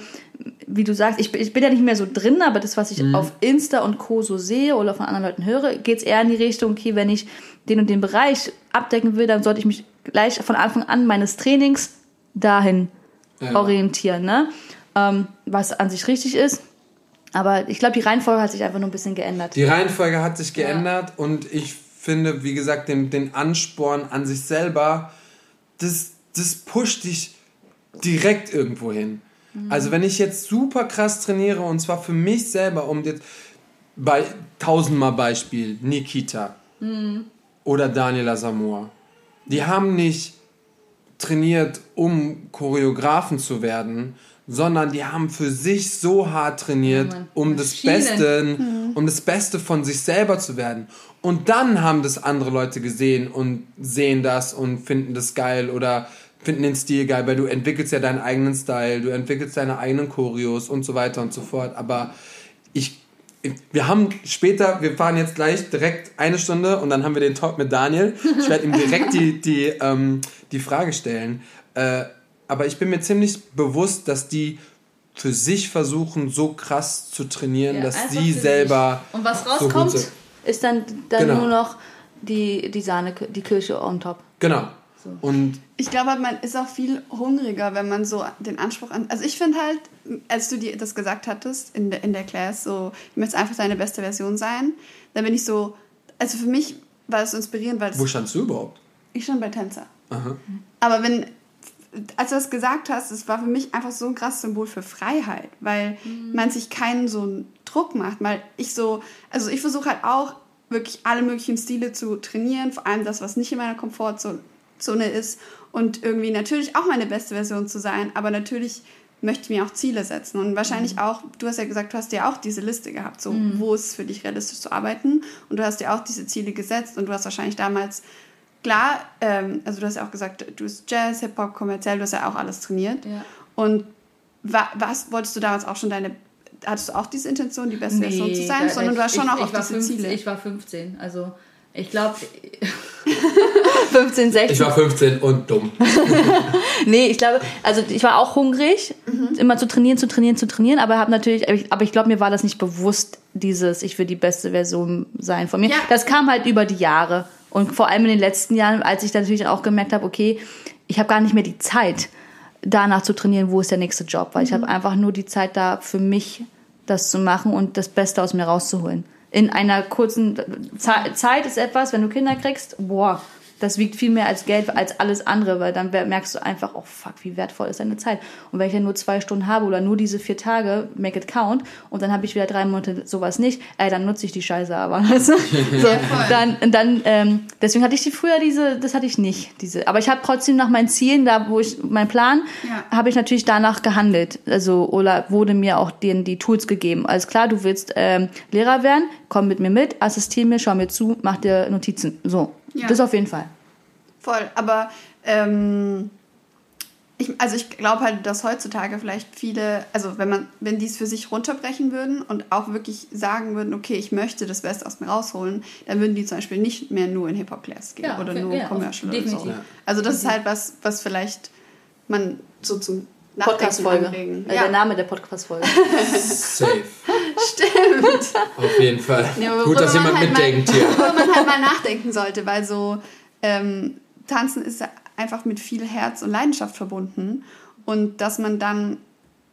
wie du sagst, ich, ich bin ja nicht mehr so drin, aber das, was ich mhm. auf Insta und Co. so sehe oder von anderen Leuten höre, geht es eher in die Richtung, okay, wenn ich den und den Bereich abdecken will, dann sollte ich mich gleich von Anfang an meines Trainings dahin ja. orientieren, ne? Ähm, was an sich richtig ist. Aber ich glaube, die Reihenfolge hat sich einfach nur ein bisschen geändert. Die Reihenfolge hat sich geändert ja. und ich finde, wie gesagt, den, den Ansporn an sich selber, das, das pusht dich direkt irgendwo hin. Mhm. Also wenn ich jetzt super krass trainiere und zwar für mich selber, um jetzt bei tausendmal Beispiel Nikita mhm. oder Daniela Samoa, die haben nicht trainiert, um Choreografen zu werden, sondern die haben für sich so hart trainiert, ja, um das Beste, mhm. um das Beste von sich selber zu werden. Und dann haben das andere Leute gesehen und sehen das und finden das geil oder finden den Stil geil, weil du entwickelst ja deinen eigenen Style, du entwickelst deine eigenen Choreos und so weiter und so fort. Aber ich, wir haben später, wir fahren jetzt gleich direkt eine Stunde und dann haben wir den Talk mit Daniel. Ich werde ihm direkt die, die, ähm, die Frage stellen. Äh, aber ich bin mir ziemlich bewusst, dass die für sich versuchen, so krass zu trainieren, Ja, dass sie selber. sich. Und was so rauskommt, sind. ist dann, dann Genau. nur noch die, die Sahne, die Kirsche on top. Genau. Und Ich glaube, man ist auch viel hungriger, wenn man so den Anspruch an. Also ich finde halt, als du dir das gesagt hattest in der, in der Class, so, du möchtest einfach deine beste Version sein, dann bin ich so, also für mich war es so inspirierend, weil wo standst du überhaupt? ich schon bei Tänzer. Aha. Aber wenn, als du das gesagt hast, es war für mich einfach so ein krasses Symbol für Freiheit, weil man sich keinen so einen Druck macht, weil ich so, also ich versuche halt auch wirklich alle möglichen Stile zu trainieren, vor allem das, was nicht in meiner Komfortzone ist und irgendwie natürlich auch meine beste Version zu sein, aber natürlich möchte ich mir auch Ziele setzen und wahrscheinlich auch, du hast ja gesagt, du hast ja auch diese Liste gehabt, so wo ist für dich realistisch zu arbeiten und du hast ja auch diese Ziele gesetzt und du hast wahrscheinlich damals klar, ähm, also du hast ja auch gesagt, du hast Jazz, Hip-Hop, kommerziell, du hast ja auch alles trainiert. Ja. Und wa was wolltest du damals auch schon deine, hattest du auch diese Intention, die beste Version zu sein, sondern du hast schon ich, auch ich auf diese 15, Ziele. Ich war 15, also ich glaube 15, 16. Ich war 15 und dumm. Nee, ich glaube, also ich war auch hungrig, immer zu trainieren, zu trainieren, zu trainieren, aber habe natürlich, aber ich, glaube, mir war das nicht bewusst, dieses, ich will die beste Version sein von mir. Ja. Das kam halt über die Jahre und vor allem in den letzten Jahren, als ich dann natürlich auch gemerkt habe, okay, ich habe gar nicht mehr die Zeit, danach zu trainieren, wo ist der nächste Job, weil ich habe einfach nur die Zeit da für mich, das zu machen und das Beste aus mir rauszuholen. In einer kurzen Ze- Zeit ist etwas, wenn du Kinder kriegst, boah, das wiegt viel mehr als Geld, als alles andere, weil dann merkst du einfach, oh fuck, wie wertvoll ist deine Zeit. Und wenn ich ja nur zwei Stunden habe oder nur diese vier Tage, make it count, und dann habe ich wieder drei Monate sowas nicht, ey, dann nutze ich die Scheiße aber. Weißt du? so, dann, dann, ähm, deswegen hatte ich die früher diese, das hatte ich nicht, diese. Aber ich habe trotzdem nach meinen Zielen, da wo ich, mein Plan, Ja. habe ich natürlich danach gehandelt. Also, oder wurde mir auch die, die Tools gegeben. Alles klar, du willst ähm, Lehrer werden, komm mit mir mit, assistiere mir, schau mir zu, mach dir Notizen. So, Ja. das auf jeden Fall. Voll, aber ähm, ich, also ich glaube halt, dass heutzutage vielleicht viele, also wenn man, wenn die es für sich runterbrechen würden und auch wirklich sagen würden, okay, ich möchte das Beste aus mir rausholen, dann würden die zum Beispiel nicht mehr nur in Hip-Hop-Class gehen Ja, oder auf- nur ja, Commercial oder so. Also das ist halt was, was vielleicht man so zum Podcast-Folge. Äh, Ja. Der Name der Podcast-Folge. Safe. Stimmt. Auf jeden Fall. Ja, Gut, dass jemand man halt mitdenkt mal, hier. Worüber man halt mal nachdenken sollte, weil so ähm, Tanzen ist ja einfach mit viel Herz und Leidenschaft verbunden und dass man dann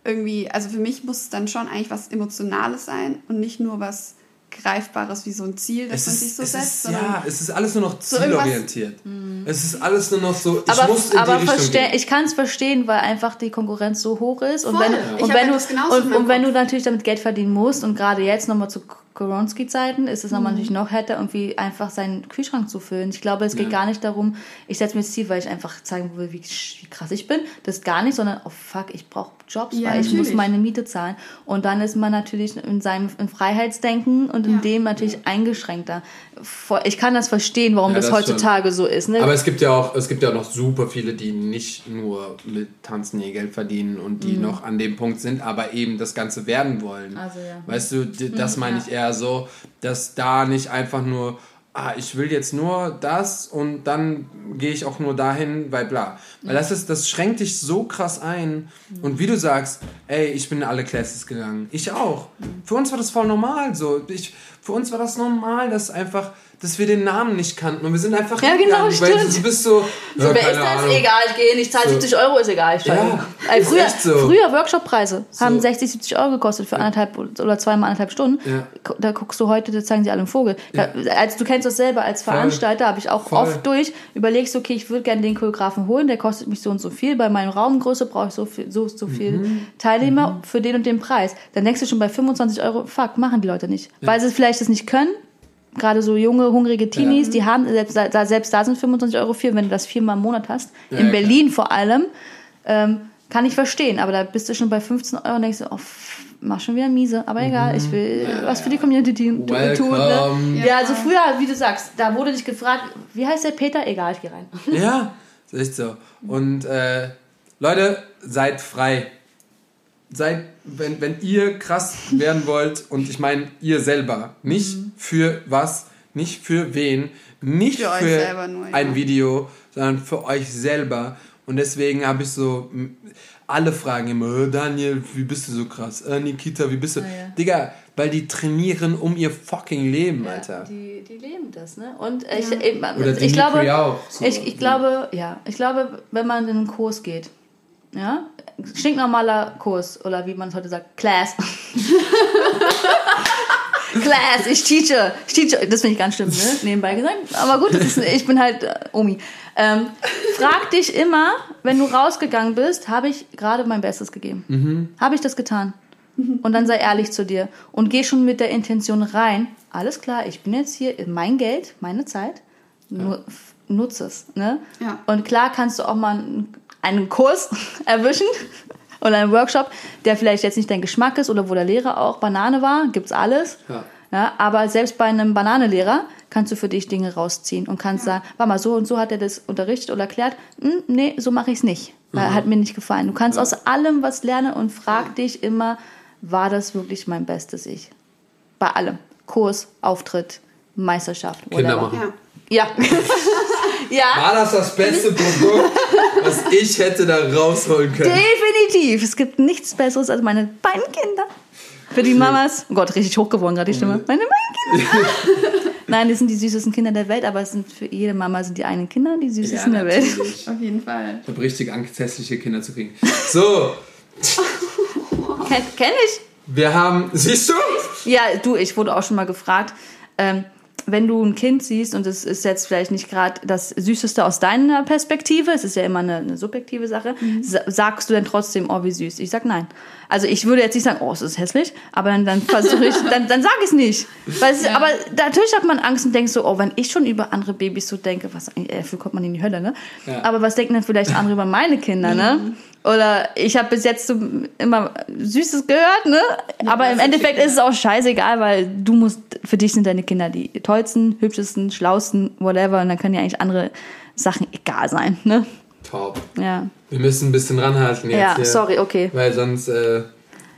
irgendwie, also für mich muss es dann schon eigentlich was Emotionales sein und nicht nur was Greifbares wie so ein Ziel, das Es man ist, sich so es setzt, ist, ja, es ist alles nur noch So irgendwas- zielorientiert. Es ist alles nur noch so, ich aber muss in aber die Richtung gehen. ich kann es verstehen, weil einfach die Konkurrenz so hoch ist und Voll. wenn, Ich und wenn du und, und wenn du natürlich damit Geld verdienen musst und gerade jetzt nochmal zu Koronski-Zeiten ist es Mhm. natürlich noch härter, irgendwie einfach seinen Kühlschrank zu füllen. Ich glaube, es geht Ja. gar nicht darum, ich setze mir das Ziel, weil ich einfach zeigen will, wie, wie krass ich bin. Das ist gar nicht, sondern oh fuck, ich brauche Jobs, Ja, weil ich muss natürlich. meine Miete zahlen. Und dann ist man natürlich in seinem im Freiheitsdenken und in Ja. dem natürlich eingeschränkter. Ich kann das verstehen, warum Ja, das, das heutzutage so ist. Ne? Aber es gibt ja auch, es gibt ja auch noch super viele, die nicht nur mit Tanzen ihr Geld verdienen und die noch an dem Punkt sind, aber eben das Ganze werden wollen. Mhm. Also, ja. Weißt du, das meine ich eher so, dass da nicht einfach nur, ah, ich will jetzt nur das und dann gehe ich auch nur dahin, weil bla. Weil das ist, das schränkt dich so krass ein. Und wie du sagst, ey, ich bin in alle Classes gegangen. Ich auch. Für uns war das voll normal so. Ich, für uns war das normal, dass einfach, dass wir den Namen nicht kannten und wir sind einfach Ja, genau, hingegangen, weil stimmt. du bist so, So, ja, wer ist das? Ahnung. Egal, ich gehe nicht, zahle So. 70 Euro, ist egal. Ich. Ja, ist früher, so. früher Workshoppreise haben So. 60, 70 Euro gekostet für anderthalb oder zweimal anderthalb Stunden. Ja. Da guckst du heute, da zeigen sie alle einen Vogel. Da, als du kennst das selber als Veranstalter, habe ich auch Voll. oft durch überlegst, okay, ich würde gerne den Choreografen holen, der kostet mich so und so viel. Bei meiner Raumgröße brauche ich so viel, so, so viel Mhm. Teilnehmer für den und den Preis. Dann denkst du schon bei 25 Euro, fuck, machen die Leute nicht, weil sie vielleicht das nicht können. Gerade so junge, hungrige Teenies, Ja. die haben, selbst da, selbst da sind 25 Euro viel, wenn du das viermal im Monat hast. Ja, In Berlin vor allem. Ähm, kann ich verstehen, aber da bist du schon bei 15 Euro und denkst oh, mach schon wieder miese. Aber egal, ich will was für die Community tun. tun ne? Welcome. Ja, also früher, wie du sagst, da wurde dich gefragt, wie heißt der Peter? Egal, ich geh rein. Ja, ist so. Und äh, Leute, seid frei. Seid, wenn, wenn ihr krass werden wollt, und ich meine ihr selber, nicht Mhm. für was, nicht für wen, nicht Für für, euch selber nur, ja. ein Video, sondern für euch selber. Und deswegen habe ich so, alle fragen immer, "Äh, Daniel, wie bist du so krass? Äh, Nikita, wie bist du? Ah, ja. Digga, weil die trainieren um ihr fucking Leben, Alter. Die, die leben das, ne? Und ich, Ja. ich, Oder ich Dimitri glaube, auch. So. ich, ich glaube, ja, ich glaube, wenn man in einen Kurs geht, ja, stinknormaler Kurs oder wie man es heute sagt, Class. Class, ich teache, ich teache, das finde ich ganz schlimm, ne? nebenbei gesagt, aber gut, das ist, ich bin halt äh, Omi. Ähm, frag dich immer, wenn du rausgegangen bist, habe ich gerade mein Bestes gegeben? Habe ich das getan? Und dann sei ehrlich zu dir und geh schon mit der Intention rein. Alles klar, ich bin jetzt hier, mein Geld, meine Zeit, nur, nutze es. Ne? Ja. Und klar kannst du auch mal einen, einen Kurs erwischen oder einen Workshop, der vielleicht jetzt nicht dein Geschmack ist oder wo der Lehrer auch Banane war, gibt's alles. Ja. Ja, aber selbst bei einem Bananelehrer kannst du für dich Dinge rausziehen und kannst sagen, warte mal, so und so hat er das unterrichtet oder erklärt. Hm, nee, so mache ich es nicht. Weil Hat mir nicht gefallen. Du kannst aus allem was lernen und frag dich immer, war das wirklich mein bestes Ich? Bei allem. Kurs, Auftritt, Meisterschaft, Kinder whatever. machen. Ja. Ja. ja, War das das beste Produkt, was ich hätte da rausholen können? definitiv. Es gibt nichts Besseres als meine beiden Kinder. Für die Mamas. Oh Gott, richtig hoch geworden gerade die Stimme. Meine beiden Kinder. Nein, das sind die süßesten Kinder der Welt, aber es sind für jede Mama sind die eigenen Kinder die süßesten der Welt. Auf jeden Fall. Ich habe richtig Angst, hässliche Kinder zu kriegen. So, Kenn, kenn ich. wir haben, siehst du? Ja, du, ich wurde auch schon mal gefragt, ähm, wenn du ein Kind siehst und es ist jetzt vielleicht nicht gerade das Süßeste aus deiner Perspektive, es ist ja immer eine, eine subjektive Sache, sa sagst du denn trotzdem, oh, wie süß? Ich sag nein. Also ich würde jetzt nicht sagen, oh, es ist hässlich, aber dann, dann versuche ich, dann, dann sage ich es nicht. Weil es, Aber natürlich hat man Angst und denkt so, oh, wenn ich schon über andere Babys so denke, was eigentlich, äh, dafür kommt man in die Hölle, ne? Ja. Aber was denken denn vielleicht andere über meine Kinder, ne? Oder ich habe bis jetzt so immer Süßes gehört, ne? Aber im Endeffekt ist es auch scheißegal, weil du musst, für dich sind deine Kinder die tollsten, hübschesten, schlausten, whatever. Und dann können ja eigentlich andere Sachen egal sein, ne? Top. Ja. Wir müssen ein bisschen ranhalten jetzt Ja, hier. sorry, okay. Weil sonst, äh,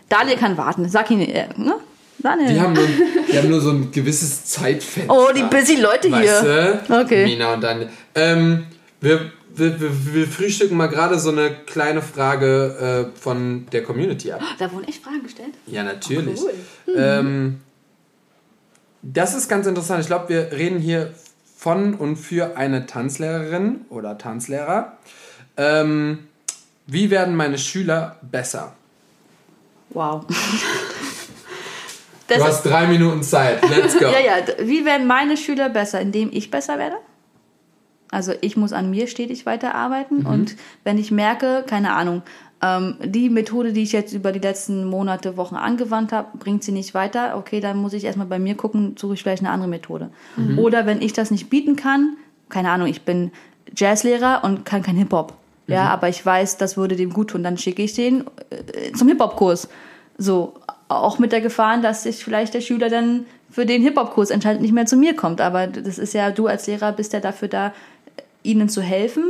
Daniel kann warten. Sag ihn, äh, ne? Daniel. die haben, nur, die haben nur so ein gewisses Zeitfenster. oh, die busy Leute weißt hier. Du? Okay. Mina und Daniel. Ähm, wir, wir, wir, wir frühstücken mal gerade so eine kleine Frage äh, von der Community ab. Da wurden echt Fragen gestellt. Ja, natürlich. Cool. Ähm, das ist ganz interessant. Ich glaube, wir reden hier von und für eine Tanzlehrerin oder Tanzlehrer. Ähm, wie werden meine Schüler besser? Wow. Du hast drei Minuten Zeit. Let's go. Ja, ja. Wie werden meine Schüler besser? Indem ich besser werde? Also ich muss an mir stetig weiterarbeiten und wenn ich merke, keine Ahnung, ähm, die Methode, die ich jetzt über die letzten Monate, Wochen angewandt habe, bringt sie nicht weiter, okay, dann muss ich erstmal bei mir gucken, suche ich vielleicht eine andere Methode. Oder wenn ich das nicht bieten kann, keine Ahnung, ich bin Jazzlehrer und kann kein Hip-Hop. Ja, aber ich weiß, das würde dem gut tun, dann schicke ich den äh, zum Hip-Hop-Kurs. So, auch mit der Gefahr, dass sich vielleicht der Schüler dann für den Hip-Hop-Kurs entscheidet, nicht mehr zu mir kommt. Aber das ist ja, du als Lehrer bist ja dafür da, ihnen zu helfen,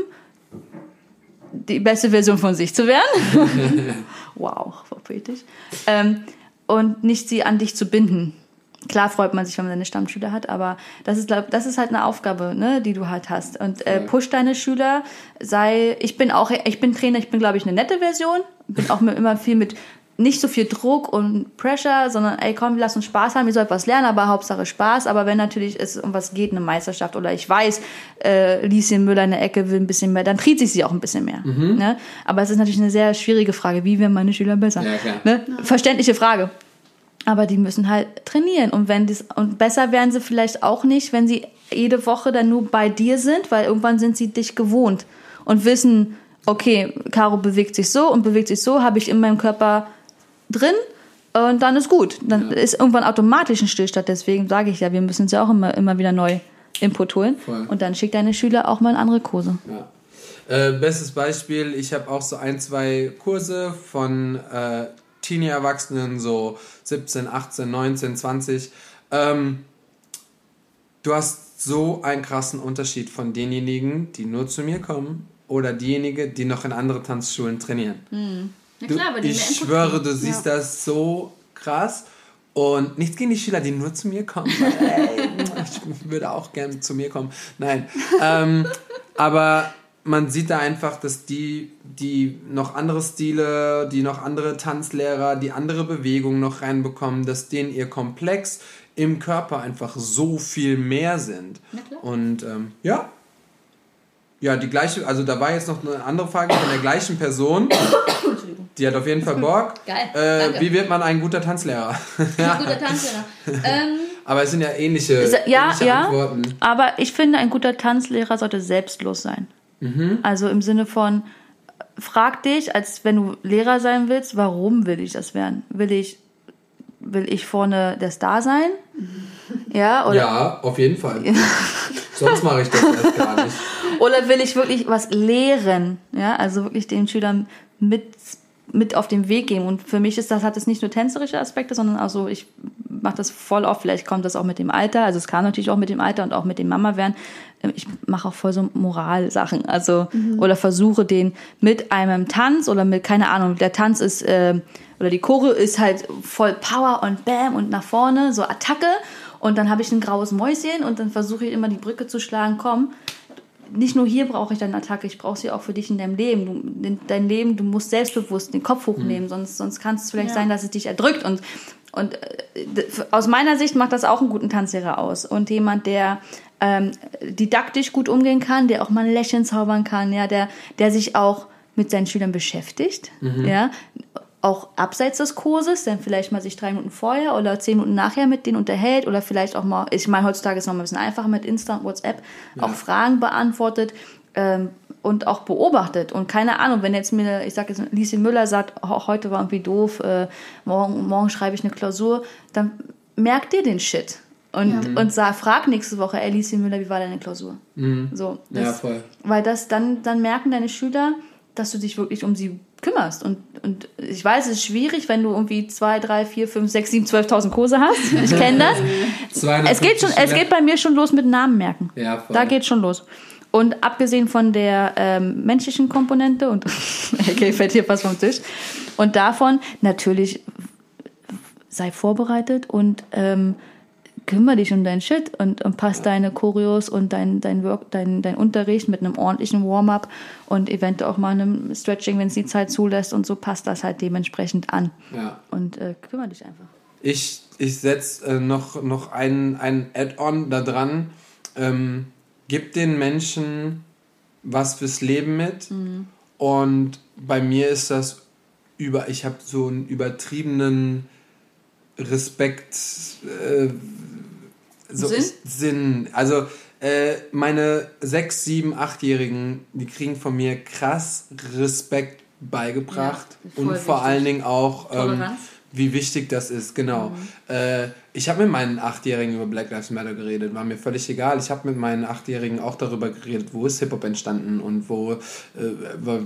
die beste Version von sich zu werden. wow, voll poetisch. Ähm, und nicht sie an dich zu binden. Klar freut man sich, wenn man seine Stammschüler hat, aber das ist, glaub, das ist halt eine Aufgabe, ne, die du halt hast. Und äh, push deine Schüler, sei, ich bin auch, ich bin Trainer, ich bin, glaube ich, eine nette Version, bin auch mit, immer viel mit nicht so viel Druck und Pressure, sondern ey, komm, lass uns Spaß haben, ihr sollt was lernen, aber Hauptsache Spaß. Aber wenn natürlich es um was geht, eine Meisterschaft oder ich weiß, äh, Lieschen Müller in der Ecke will ein bisschen mehr, dann tritt sich sie auch ein bisschen mehr. Ne? Aber es ist natürlich eine sehr schwierige Frage, wie werden meine Schüler besser? Ja. Ne? Verständliche Frage. Aber die müssen halt trainieren. Und wenn dies, und besser werden sie vielleicht auch nicht, wenn sie jede Woche dann nur bei dir sind, weil irgendwann sind sie dich gewohnt und wissen, okay, Caro bewegt sich so und bewegt sich so, habe ich in meinem Körper drin und dann ist gut. Dann ist irgendwann automatisch ein Stillstand. Deswegen sage ich ja, wir müssen uns ja auch immer, immer wieder neu Input holen. Voll. Und dann schickt deine Schüler auch mal in andere Kurse. Ja. Äh, bestes Beispiel, ich habe auch so ein, zwei Kurse von äh, Teenie-Erwachsenen, so 17, 18, 19, 20. Ähm, du hast so einen krassen Unterschied von denjenigen, die nur zu mir kommen oder diejenige, die noch in andere Tanzschulen trainieren. Mhm. Ja, Du, klar, die ich schwöre, du siehst Ja. das so krass. Und nichts gegen die Schüler, die nur zu mir kommen. Weil, ey, ich würde auch gerne zu mir kommen. Nein. Ähm, aber man sieht da einfach, dass die, die noch andere Stile, die noch andere Tanzlehrer, die andere Bewegungen noch reinbekommen, dass denen ihr Komplex im Körper einfach so viel mehr sind. Na klar. Und ähm, ja. Ja, die gleiche, also da war jetzt noch eine andere Frage von der gleichen Person. Die hat auf jeden Fall Bock. Geil, Äh, wie wird man ein guter Tanzlehrer? Guter Tanzlehrer. ähm, Aber es sind ja ähnliche, Ja, ähnliche ja. Antworten. Aber ich finde, ein guter Tanzlehrer sollte selbstlos sein. Also im Sinne von, frag dich, als wenn du Lehrer sein willst, warum will ich das werden? Will ich, will ich vorne der Star sein? Ja, oder, Ja, auf jeden Fall. Sonst mache ich das erst gar nicht. oder will ich wirklich was lehren? Ja, also wirklich den Schülern mit, mit auf den Weg geben. Und für mich ist das, hat es nicht nur tänzerische Aspekte, sondern auch so, ich mache das voll oft, vielleicht kommt das auch mit dem Alter, also es kam natürlich auch mit dem Alter und auch mit dem Mama werden. Ich mache auch voll so Moralsachen, also oder versuche den mit einem Tanz oder mit keine Ahnung, der Tanz ist äh, oder die Chore ist halt voll Power und Bam und nach vorne so Attacke. Und dann habe ich ein graues Mäuschen und dann versuche ich immer die Brücke zu schlagen, komm, nicht nur hier brauche ich deine Attacke, ich brauche sie auch für dich in deinem Leben. Du, in dein Leben, du musst selbstbewusst den Kopf hochnehmen, sonst, sonst kann es vielleicht sein, dass es dich erdrückt. Und, und äh, aus meiner Sicht macht das auch einen guten Tanzlehrer aus. Und jemand, der ähm, didaktisch gut umgehen kann, der auch mal ein Lächeln zaubern kann, ja, der, der sich auch mit seinen Schülern beschäftigt, ja, auch abseits des Kurses, dann vielleicht mal sich drei Minuten vorher oder zehn Minuten nachher mit denen unterhält oder vielleicht auch mal, ich meine, heutzutage ist es noch mal ein bisschen einfacher mit Insta und WhatsApp, auch Fragen beantwortet ähm, und auch beobachtet. Und keine Ahnung, wenn jetzt mir, ich sage jetzt, Lisi Müller sagt, oh, heute war irgendwie doof, äh, morgen, morgen schreibe ich eine Klausur, dann merkt ihr den Shit. Und, und sag, frag nächste Woche, ey, Lisi Müller, wie war deine Klausur? So, das, Ja, voll. weil das dann, dann merken deine Schüler, dass du dich wirklich um sie kümmerst. Und, und ich weiß, es ist schwierig, wenn du irgendwie zwei, drei, vier, fünf, sechs, sieben, 12.000 Kurse hast. Ich kenne das. 250 es geht schon, es geht bei mir schon los mit Namen merken. Ja, voll. Da geht schon los. Und abgesehen von der ähm, menschlichen Komponente und okay, fällt hier was vom Tisch. Und davon natürlich sei vorbereitet und ähm, kümmere dich um dein Shit und, und pass deine Choreos und dein, dein, Work, dein, dein Unterricht mit einem ordentlichen Warm-up und eventuell auch mal einem Stretching, wenn es die Zeit zulässt und so passt das halt dementsprechend an. Ja. Und äh, kümmere dich einfach. Ich, ich setze äh, noch, noch ein, ein Add-on da dran. Ähm, gib den Menschen was fürs Leben mit. Und bei mir ist das über, ich habe so einen übertriebenen Respekt, äh, so Sinn? Sinn. Also äh, meine sechs, sieben, achtjährigen, die kriegen von mir krass Respekt beigebracht Ja, und vor wichtig. allen Dingen auch ähm, Toleranz. Wie wichtig das ist, genau. Äh, ich habe mit meinen Achtjährigen über Black Lives Matter geredet, war mir völlig egal. Ich habe mit meinen Achtjährigen auch darüber geredet, wo ist Hip-Hop entstanden und wo, äh,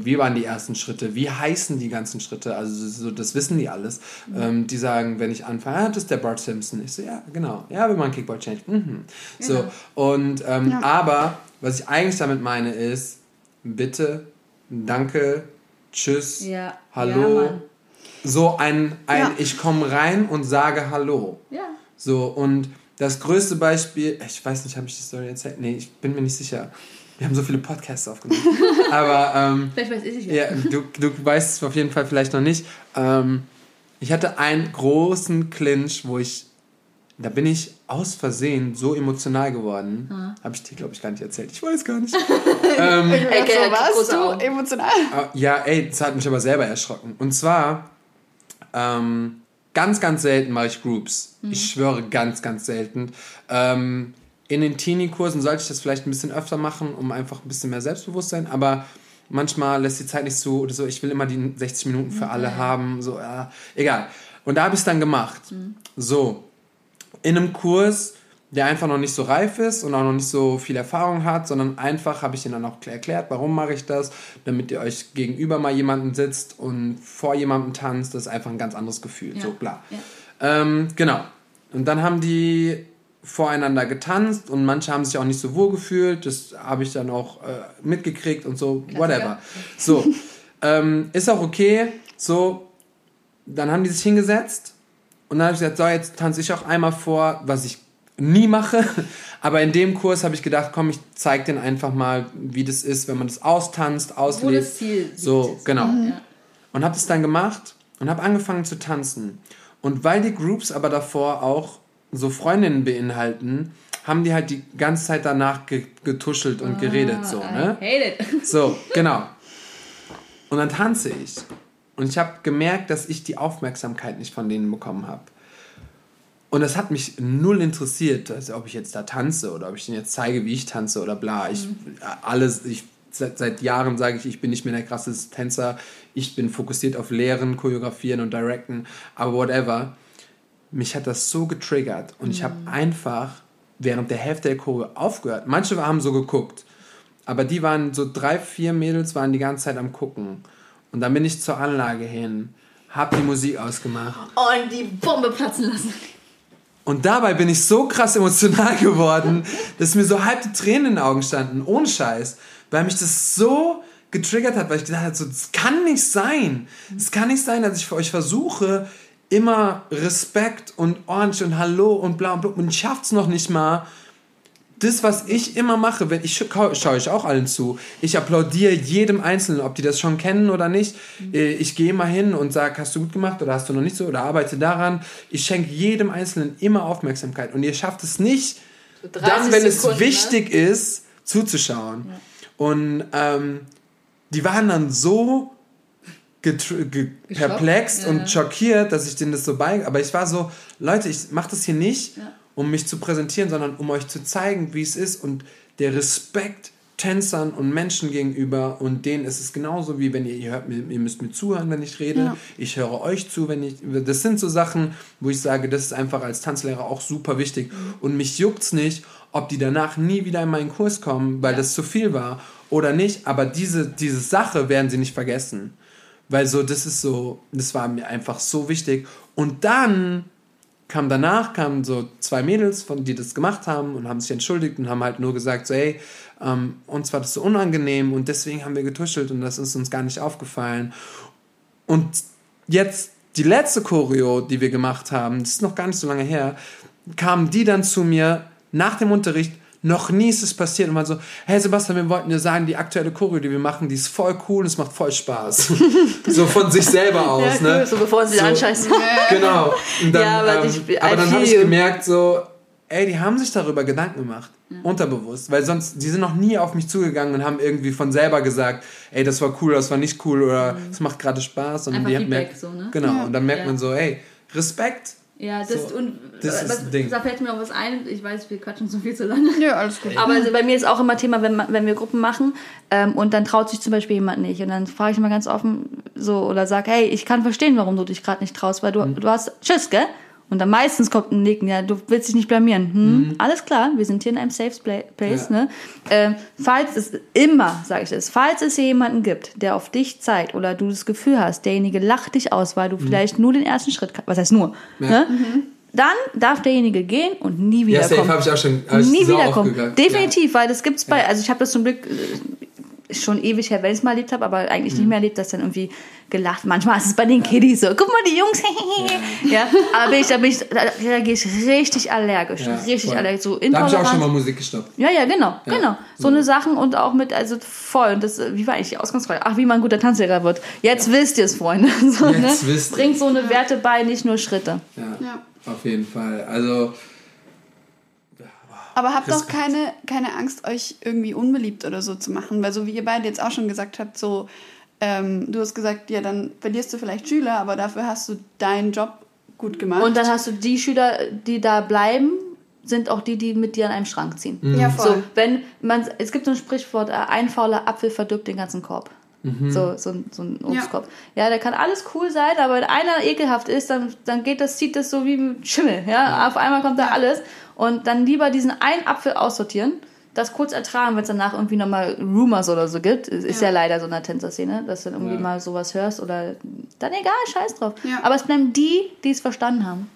wie waren die ersten Schritte, wie heißen die ganzen Schritte, also so, das wissen die alles. Ähm, die sagen, wenn ich anfange, ah, das ist der Bart Simpson. Ich so, ja, genau. Ja, wir machen Kickball Change. Mhm. So, und, ähm, Ja. aber, was ich eigentlich damit meine ist, bitte, danke, tschüss, Ja. hallo, Ja. So ein, ein Ja. ich komme rein und sage Hallo. Ja. So, und das größte Beispiel, ich weiß nicht, habe ich die Story erzählt? Nee, ich bin mir nicht sicher. Wir haben so viele Podcasts aufgenommen. Aber ähm, Vielleicht weiß ich es ja. ja, du, du weißt es auf jeden Fall vielleicht noch nicht. Ähm, ich hatte einen großen Clinch, wo ich, da bin ich aus Versehen so emotional geworden. Habe ich dir, glaube ich, gar nicht erzählt. Ich weiß gar nicht. ähm, Ey, so was? große Du emotional. Ah, Ja, ey, das hat mich aber selber erschrocken. Und zwar, ähm, ganz, ganz selten mache ich Groups. Ich schwöre, ganz, ganz selten. Ähm, in den Teenie-Kursen sollte ich das vielleicht ein bisschen öfter machen, um einfach ein bisschen mehr Selbstbewusstsein, aber manchmal lässt die Zeit nicht zu oder so. Ich will immer die 60 Minuten für alle haben, so, ja, egal. Und da habe ich es dann gemacht. So, in einem Kurs, der einfach noch nicht so reif ist und auch noch nicht so viel Erfahrung hat, sondern einfach habe ich ihnen dann auch erklärt, warum mache ich das, damit ihr euch gegenüber mal jemanden sitzt und vor jemandem tanzt, das ist einfach ein ganz anderes Gefühl, so klar. ja. Ähm, genau. Und dann haben die voreinander getanzt und manche haben sich auch nicht so wohl gefühlt. Das habe ich dann auch äh, mitgekriegt und so, whatever. So, ähm, ist auch okay. So, dann haben die sich hingesetzt und dann habe ich gesagt, so, jetzt tanze ich auch einmal vor, was ich nie mache. Aber in dem Kurs habe ich gedacht, komm, ich zeig denen einfach mal, wie das ist, wenn man das austanzt, auslebt. das Ziel so, sieht. genau. Ja. Und habe das dann gemacht und habe angefangen zu tanzen. Und weil die Groups aber davor auch so Freundinnen beinhalten, haben die halt die ganze Zeit danach ge getuschelt und geredet so, ne? I hate it. So, genau. Und dann tanze ich. Und ich habe gemerkt, dass ich die Aufmerksamkeit nicht von denen bekommen habe. Und das hat mich null interessiert, also ob ich jetzt da tanze oder ob ich denen jetzt zeige, wie ich tanze oder bla. Ich, alles, ich, seit, seit Jahren sage ich, ich bin nicht mehr der krasseste Tänzer. Ich bin fokussiert auf Lehren, Choreografieren und Directen. Aber whatever. Mich hat das so getriggert. Und ich habe einfach während der Hälfte der Choreo aufgehört. Manche haben so geguckt. Aber die waren so drei, vier Mädels waren die ganze Zeit am gucken. Und dann bin ich zur Anlage hin, hab die Musik ausgemacht. Und die Bombe platzen lassen. Und dabei bin ich so krass emotional geworden, dass mir so halb die Tränen in den Augen standen, ohne Scheiß, weil mich das so getriggert hat, weil ich gedacht habe, so, das kann nicht sein. Es kann nicht sein, dass ich für euch versuche, immer Respekt und Orange und Hallo und bla und bla und ich schaff's noch nicht mal. Das, was ich immer mache, wenn ich scha- schaue ich auch allen zu. Ich applaudiere jedem Einzelnen, ob die das schon kennen oder nicht. Äh, Ich gehe mal hin und sage, hast du gut gemacht oder hast du noch nicht so oder arbeite daran. Ich schenke jedem Einzelnen immer Aufmerksamkeit und ihr schafft es nicht, So dann, 30 wenn es Sekunden, ne? wichtig ist, zuzuschauen. Und ähm, die waren dann so perplex Ja. und schockiert, dass ich denen das so bei... Aber ich war so, Leute, ich mache das hier nicht, Ja. Um mich zu präsentieren, sondern um euch zu zeigen, wie es ist und der Respekt Tänzern und Menschen gegenüber und denen ist es genauso wie wenn ihr, ihr hört mir, ihr müsst mir zuhören, wenn ich rede. Ja. Ich höre euch zu, wenn ich. Das sind so Sachen, wo ich sage, das ist einfach als Tanzlehrer auch super wichtig. Und mich juckt's nicht, ob die danach nie wieder in meinen Kurs kommen, weil das zu viel war oder nicht. Aber diese, diese Sache werden sie nicht vergessen. Weil so, das ist so, das war mir einfach so wichtig. Und dann kam danach, kamen so zwei Mädels, von die das gemacht haben und haben sich entschuldigt und haben halt nur gesagt, so, hey, ähm, uns war das so unangenehm und deswegen haben wir getuschelt und das ist uns gar nicht aufgefallen. Und jetzt die letzte Choreo, die wir gemacht haben, das ist noch gar nicht so lange her, kamen die dann zu mir nach dem Unterricht, noch nie ist es passiert und waren so, hey Sebastian, wir wollten dir sagen, die aktuelle Choreo, die wir machen, die ist voll cool und es macht voll Spaß. so von sich selber aus, Ja, ne? cool, so bevor sie So. anscheißen. Genau. Dann, Ja, aber ähm, ich- aber dann habe ich gemerkt, so, ey, die haben sich darüber Gedanken gemacht. Unterbewusst. Weil sonst, die sind noch nie auf mich zugegangen und haben irgendwie von selber gesagt, ey, das war cool, das war nicht cool oder es macht gerade Spaß. Und Einfach die Feedback, merkt, so, ne? Genau. Ja. Und dann merkt Ja. man so, ey, Respekt. Ja, das, So, und das ist was, ein Ding. da fällt mir auch was ein. Ich weiß, wir quatschen so viel zu lange. Nö, alles gut. Aber also bei mir ist auch immer Thema, wenn, wenn wir Gruppen machen ähm, und dann traut sich zum Beispiel jemand nicht. Und dann frage ich mal ganz offen so oder sag, hey, ich kann verstehen, warum du dich gerade nicht traust, weil du, Mhm. du hast Tschüss, gell? Und dann meistens kommt ein Nicken, ja, du willst dich nicht blamieren. Hm, Alles klar, wir sind hier in einem Safe Pla- Place. Mhm. Ja. Ne? Ähm, falls es immer, sage ich das, falls es hier jemanden gibt, der auf dich zeigt oder du das Gefühl hast, derjenige lacht dich aus, weil du vielleicht nur den ersten Schritt, was heißt nur, Mhm. Ja. Mhm. ne? dann darf derjenige gehen und nie Ja, wiederkommen safe habe ich auch schon hab nie wiederkommen. Definitiv, weil das gibt's bei, Ja. also ich habe das zum Glück schon ewig her, wenn ich es mal erlebt habe, aber eigentlich Mhm. nicht mehr erlebt, dass dann irgendwie gelacht. Manchmal ist es bei den Kiddies so, guck mal die Jungs, ja. Aber bin ich, da bin ich, da reagiere ich richtig allergisch, Ja, richtig voll. allergisch, so Da habe ich auch schon mal Musik gestoppt. Ja, ja, genau, Ja, genau. So so. eine Sachen und auch mit, also voll. Und das, wie war eigentlich die Ausgangsfrage? Ach, wie man ein guter Tanzlehrer wird. Jetzt wisst ihr es, Freunde. So, Jetzt ne? wisst ihr. Bringt so eine Werte bei, nicht nur Schritte. Ja, Ja. auf jeden Fall. Also, Aber habt auch Respekt. keine, keine Angst, euch irgendwie unbeliebt oder so zu machen. Weil so wie ihr beide jetzt auch schon gesagt habt, so, ähm, du hast gesagt, ja, dann verlierst du vielleicht Schüler, aber dafür hast du deinen Job gut gemacht. Und dann hast du die Schüler, die da bleiben, sind auch die, die mit dir an einem Schrank ziehen. ja, voll. So, wenn man, es gibt so ein Sprichwort, äh, ein fauler Apfel verdirbt den ganzen Korb. So, so, ein- so ein Obstkorb. Ja. da kann alles cool sein, aber wenn einer ekelhaft ist, dann, dann geht das, zieht das so wie mit Schimmel. Ja? Auf einmal kommt da alles. Und dann lieber diesen einen Apfel aussortieren, das kurz ertragen, wenn es danach irgendwie nochmal Rumors oder so gibt. Es Ist ja. Ja. leider so in der Tänzer-Szene, dass du dann irgendwie Ja. mal sowas hörst oder dann egal, scheiß drauf. Ja. Aber es bleiben die, die es verstanden haben.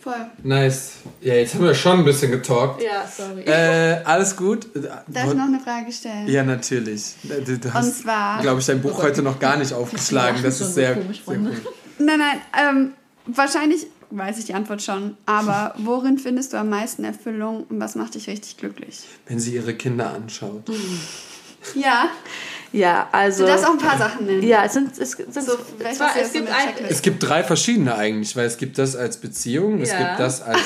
Voll. Nice. Ja, jetzt haben wir schon ein bisschen getalkt. Ja, sorry. Äh, alles gut? Darf ich noch eine Frage stellen? Ja, natürlich. Du, du Und hast, zwar. glaube ich, dein Buch heute noch gar nicht aufgeschlagen. Das ist so sehr, komisch, sehr cool. Nein, nein, ähm, wahrscheinlich weiß ich die Antwort schon, aber worin findest du am meisten Erfüllung und was macht dich richtig glücklich? Wenn sie ihre Kinder anschaut. Ja, Ja, also. du darfst auch ein paar Sachen nennen. ja, es sind, es sind So, Zwar, es gibt ein-. Es gibt drei verschiedene eigentlich, weil es gibt das als Beziehung, es Ja. gibt das als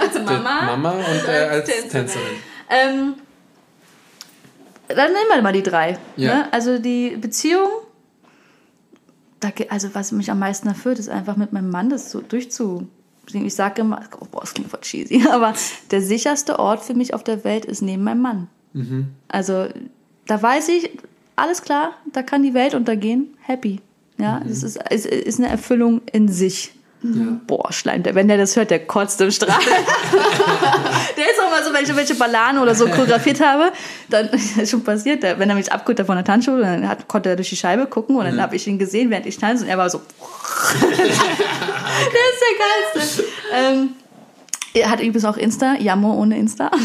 Als Mama. Mama und äh, als Tänzerin. Tänzerin. Ähm, dann nehmen wir mal die drei. Ja. Ne? Also die Beziehung, da, also was mich am meisten erfüllt, ist einfach mit meinem Mann das so durchzu. Ich sage immer, oh, boah, das klingt voll cheesy, aber der sicherste Ort für mich auf der Welt ist neben meinem Mann. Also da weiß ich, alles klar, da kann die Welt untergehen, happy. Ja, das ist, ist, ist eine Erfüllung in sich. Boah, Schleim, wenn der das hört, der kotzt im Strahl. mal so, wenn ich welche Balladen oder so choreografiert habe, dann ist schon passiert, wenn er mich hat von der Tanzschule, dann hat, konnte er durch die Scheibe gucken und dann habe ich ihn gesehen, während ich tanze und er war so. der ist der Geilste. Ähm, hat übrigens auch Insta, Jammo ohne Insta.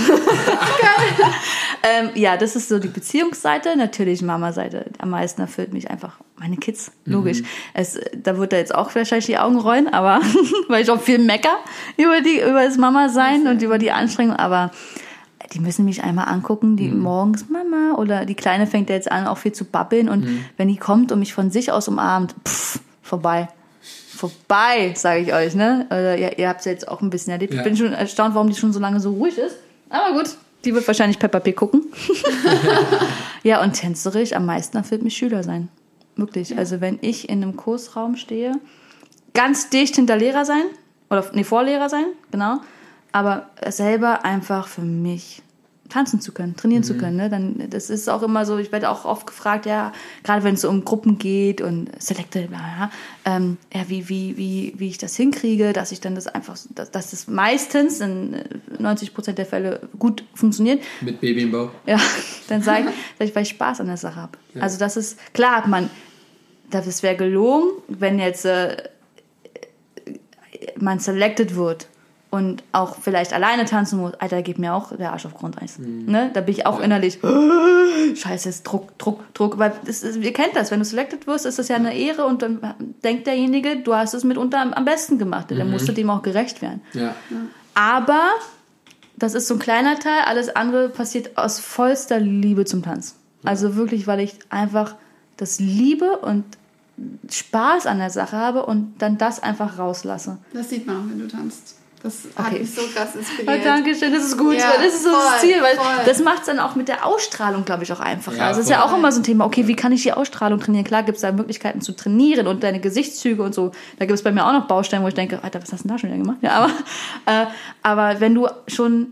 Ähm, ja, das ist so die Beziehungsseite. Natürlich Mama-Seite. Am meisten erfüllt mich einfach meine Kids. Logisch. Es, da wird er jetzt auch wahrscheinlich die Augen rollen, aber weil ich auch viel mecker über, die, über das Mama-Sein und über die Anstrengung. Aber die müssen mich einmal angucken, die morgens Mama oder die Kleine fängt ja jetzt an, auch viel zu babbeln. Und wenn die kommt und mich von sich aus umarmt, pff, vorbei vorbei, sage ich euch, ne? Oder ihr, ihr habt es ja jetzt auch ein bisschen erlebt. Ja. Ich bin schon erstaunt, warum die schon so lange so ruhig ist. Aber gut, die wird wahrscheinlich Peppa Pig gucken. ja, und tänzerisch am meisten erfüllt mich Schüler sein. Wirklich. Also wenn ich in einem Kursraum stehe, ganz dicht hinter Lehrer sein, oder nee, Vorlehrer sein, genau, aber selber einfach für mich tanzen zu können, trainieren zu können. Ne? Dann, das ist auch immer so, ich werde auch oft gefragt, ja, gerade wenn es so um Gruppen geht und Selected, bla, ähm, ja, wie, wie, wie, wie ich das hinkriege, dass ich dann das einfach, dass, dass das meistens in 90 Prozent der Fälle gut funktioniert. Mit Baby im Bauch. Ja, dann sage ich, sag ich, weil ich Spaß an der Sache habe. Also das ist, klar, man, das wäre gelogen, wenn jetzt äh, man selected wird und auch vielleicht alleine tanzen muss, Alter, geht mir auch der Arsch auf Grundeis. Ne? Da bin ich auch innerlich, scheiße, ist Druck, Druck, Druck. Weil das ist, ihr kennt das, wenn du selected wirst, ist das ja eine Ehre und dann denkt derjenige, du hast es mitunter am- am besten gemacht. Dann musst du dem auch gerecht werden. Ja. Aber das ist so ein kleiner Teil, alles andere passiert aus vollster Liebe zum Tanz. Also wirklich, weil ich einfach das liebe und Spaß an der Sache habe und dann das einfach rauslasse. Das sieht man auch, wenn du tanzt. Das hat Okay. mich so krass Oh, inspiriert. Dankeschön, das ist gut. Ja, das ist so das voll, Ziel, weil voll. das macht es dann auch mit der Ausstrahlung, glaube ich, auch einfacher. Ja, also es ist ja auch immer so ein Thema, okay, wie kann ich die Ausstrahlung trainieren? Klar gibt es da Möglichkeiten zu trainieren und deine Gesichtszüge und so. Da gibt es bei mir auch noch Baustellen, wo ich denke, Alter, was hast du denn da schon wieder gemacht? Ja, aber, äh, aber wenn du schon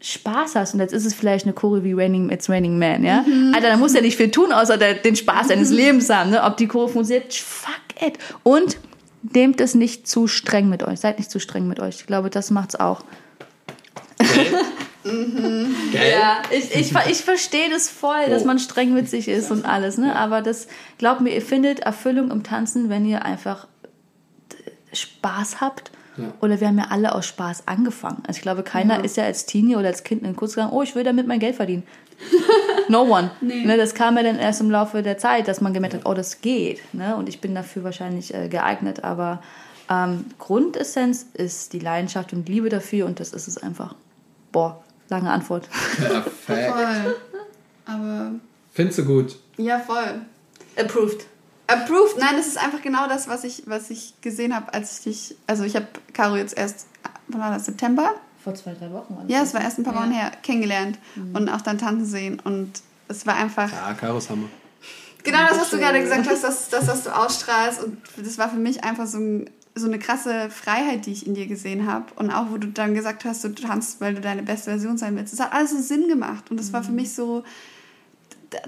Spaß hast und jetzt ist es vielleicht eine Chore wie Raining, It's Raining Man, ja? Alter, da musst du ja nicht viel tun, außer der, den Spaß deines Lebens haben, ne? Ob die Chore funktioniert, fuck it. Und nehmt es nicht zu streng mit euch. Seid nicht zu streng mit euch. Ich glaube, das macht's auch. Geil. Ja, ich, ich, ich verstehe das voll, dass Oh. man streng mit sich ist und alles, ne? Aber das, glaubt mir, ihr findet Erfüllung im Tanzen, wenn ihr einfach Spaß habt. Ja. Oder wir haben ja alle aus Spaß angefangen. Also ich glaube, keiner ist ja als Teenie oder als Kind in den Kurs gegangen, oh, ich will damit mein Geld verdienen. No one. Ne, das kam ja dann erst im Laufe der Zeit, dass man gemerkt hat, oh, das geht. Ne? Und ich bin dafür wahrscheinlich äh, geeignet. Aber ähm, Grundessenz ist die Leidenschaft und Liebe dafür und das ist es einfach. Boah, lange Antwort. Perfekt. Voll. Aber Findest du gut? ja, voll. Approved. Approved. Nein, das ist einfach genau das, was ich, was ich gesehen habe, als ich dich. Also ich habe Caro jetzt erst, wann war das, September? Vor zwei, drei Wochen. war das. Ja, es war erst ein paar Ja. Wochen her, kennengelernt und auch dann tanzen sehen. Und es war einfach Ja, Karos Hammer. genau das, was du gerade gesagt hast, dass das, was du ausstrahlst. Und das war für mich einfach so, ein, so eine krasse Freiheit, die ich in dir gesehen habe. Und auch, wo du dann gesagt hast, du tanzt, weil du deine beste Version sein willst. Es hat alles so Sinn gemacht. Und es war für mich so.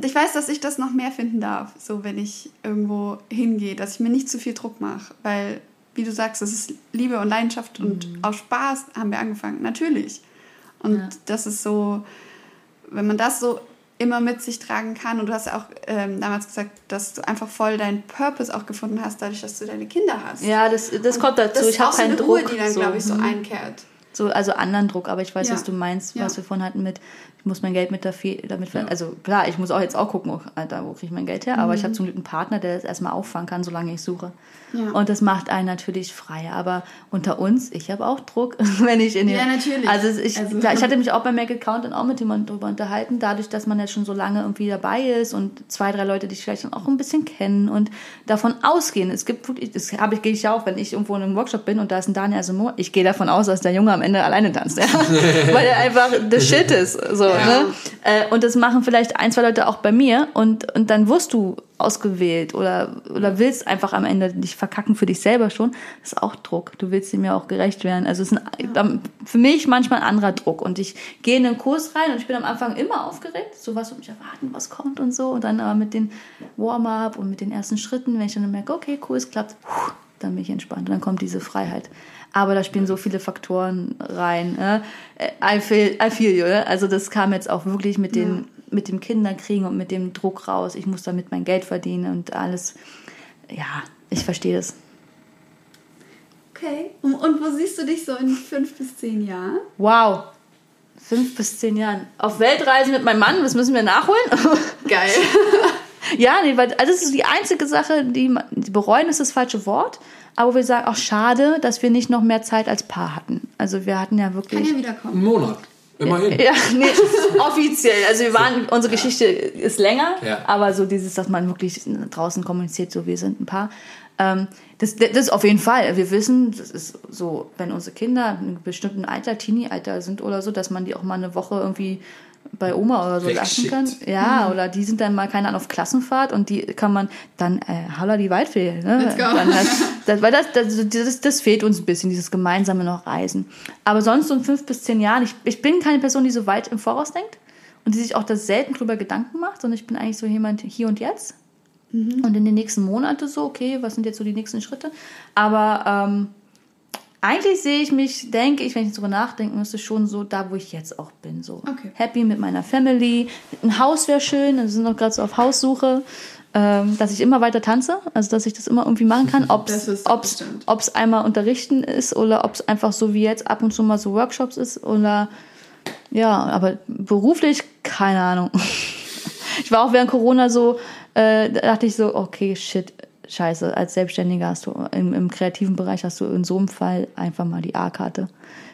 Ich weiß, dass ich das noch mehr finden darf, so wenn ich irgendwo hingehe, dass ich mir nicht zu viel Druck mache, weil, wie du sagst, das ist Liebe und Leidenschaft und aus Spaß haben wir angefangen, natürlich. Und Ja. das ist so, wenn man das so immer mit sich tragen kann. Und du hast ja auch ähm, damals gesagt, dass du einfach voll deinen Purpose auch gefunden hast, dadurch, dass du deine Kinder hast. Ja, das, das kommt dazu. Das ich habe auch keinen eine Ruhe, Druck. die dann, so. glaube ich, so Mhm. einkehrt. So, also anderen Druck, aber ich weiß, Ja. was du meinst, Ja. was wir vorhin hatten mit, ich muss mein Geld mit dafür, damit, ver- also klar, ich muss auch jetzt auch gucken, oh, Alter, wo kriege ich mein Geld her, aber ich habe zum Glück einen Partner, der das erstmal auffangen kann, solange ich suche. Mhm. Ja. Und das macht einen natürlich freier, aber unter uns, ich habe auch Druck, wenn ich in dem, Ja, natürlich. Also ich, Also- da- ich hatte mich auch bei Make Account dann auch mit jemandem drüber unterhalten, dadurch, dass man jetzt schon so lange irgendwie dabei ist und zwei, drei Leute dich vielleicht dann auch ein bisschen kennen und davon ausgehen. Es gibt wirklich, das habe ich, gehe ich ja auch, wenn ich irgendwo in einem Workshop bin und da ist ein Daniel Asamoah, ich gehe davon aus, dass der Junge am Ende alleine tanzt, ja? weil er einfach the shit ist, so, ne? Äh, Und das machen vielleicht ein, zwei Leute auch bei mir und, und dann wirst du ausgewählt oder, oder willst einfach am Ende dich verkacken für dich selber schon. Das ist auch Druck. Du willst dem ja auch gerecht werden. Also es ist ein, für mich manchmal ein anderer Druck und ich gehe in den Kurs rein und ich bin am Anfang immer aufgeregt, so was wird mich erwarten, was kommt und so und dann aber mit den Warm-up und mit den ersten Schritten, wenn ich dann merke, okay, cool, es klappt, dann bin ich entspannt und dann kommt diese Freiheit. Aber da spielen so viele Faktoren rein. Äh? I, feel, I feel you. Ne? Also das kam jetzt auch wirklich mit, den, mit dem Kinderkriegen und mit dem Druck raus. Ich muss damit mein Geld verdienen und alles. Ja, ich verstehe das. Okay. Und, und wo siehst du dich so in fünf bis zehn Jahren? Wow. Fünf bis zehn Jahren. Auf Weltreisen mit meinem Mann, das müssen wir nachholen. Geil. ja, nee, weil also das ist die einzige Sache, die, die bereuen ist das falsche Wort. Aber wir sagen auch schade, dass wir nicht noch mehr Zeit als Paar hatten. Also wir hatten ja wirklich. Kann ja wiederkommen. Einen Monat. Immerhin. Ja, nee, offiziell. Also wir waren, unsere Geschichte ist länger, Ja. aber so dieses, dass man wirklich draußen kommuniziert, so wir sind ein Paar. Ähm, das, das ist auf jeden Fall. Wir wissen, das ist so, wenn unsere Kinder in einem bestimmten Alter, Teenie-Alter sind oder so, dass man die auch mal eine Woche irgendwie bei Oma oder so lassen kann. Ja, oder die sind dann mal, keine Ahnung, auf Klassenfahrt und die kann man dann, äh, holla die Waldfee. Ne? Let's go. Halt, das, weil das, das, das, das fehlt uns ein bisschen, dieses gemeinsame noch Reisen. Aber sonst so in fünf bis zehn Jahren, ich, ich bin keine Person, die so weit im Voraus denkt und die sich auch das selten drüber Gedanken macht, sondern ich bin eigentlich so jemand hier und jetzt. Und in den nächsten Monaten so, okay, was sind jetzt so die nächsten Schritte? Aber ähm, eigentlich sehe ich mich, denke ich, wenn ich darüber nachdenken müsste, schon so da, wo ich jetzt auch bin. So Okay. happy mit meiner Family. Ein Haus wäre schön, wir sind noch gerade so auf Haussuche. Ähm, dass ich immer weiter tanze, also dass ich das immer irgendwie machen kann, ob es einmal unterrichten ist oder ob es einfach so wie jetzt ab und zu mal so Workshops ist oder ja, aber beruflich keine Ahnung. Ich war auch während Corona so, äh, da dachte ich so, okay, shit, scheiße, als Selbstständiger hast du im, im kreativen Bereich hast du in so einem Fall einfach mal die A-Karte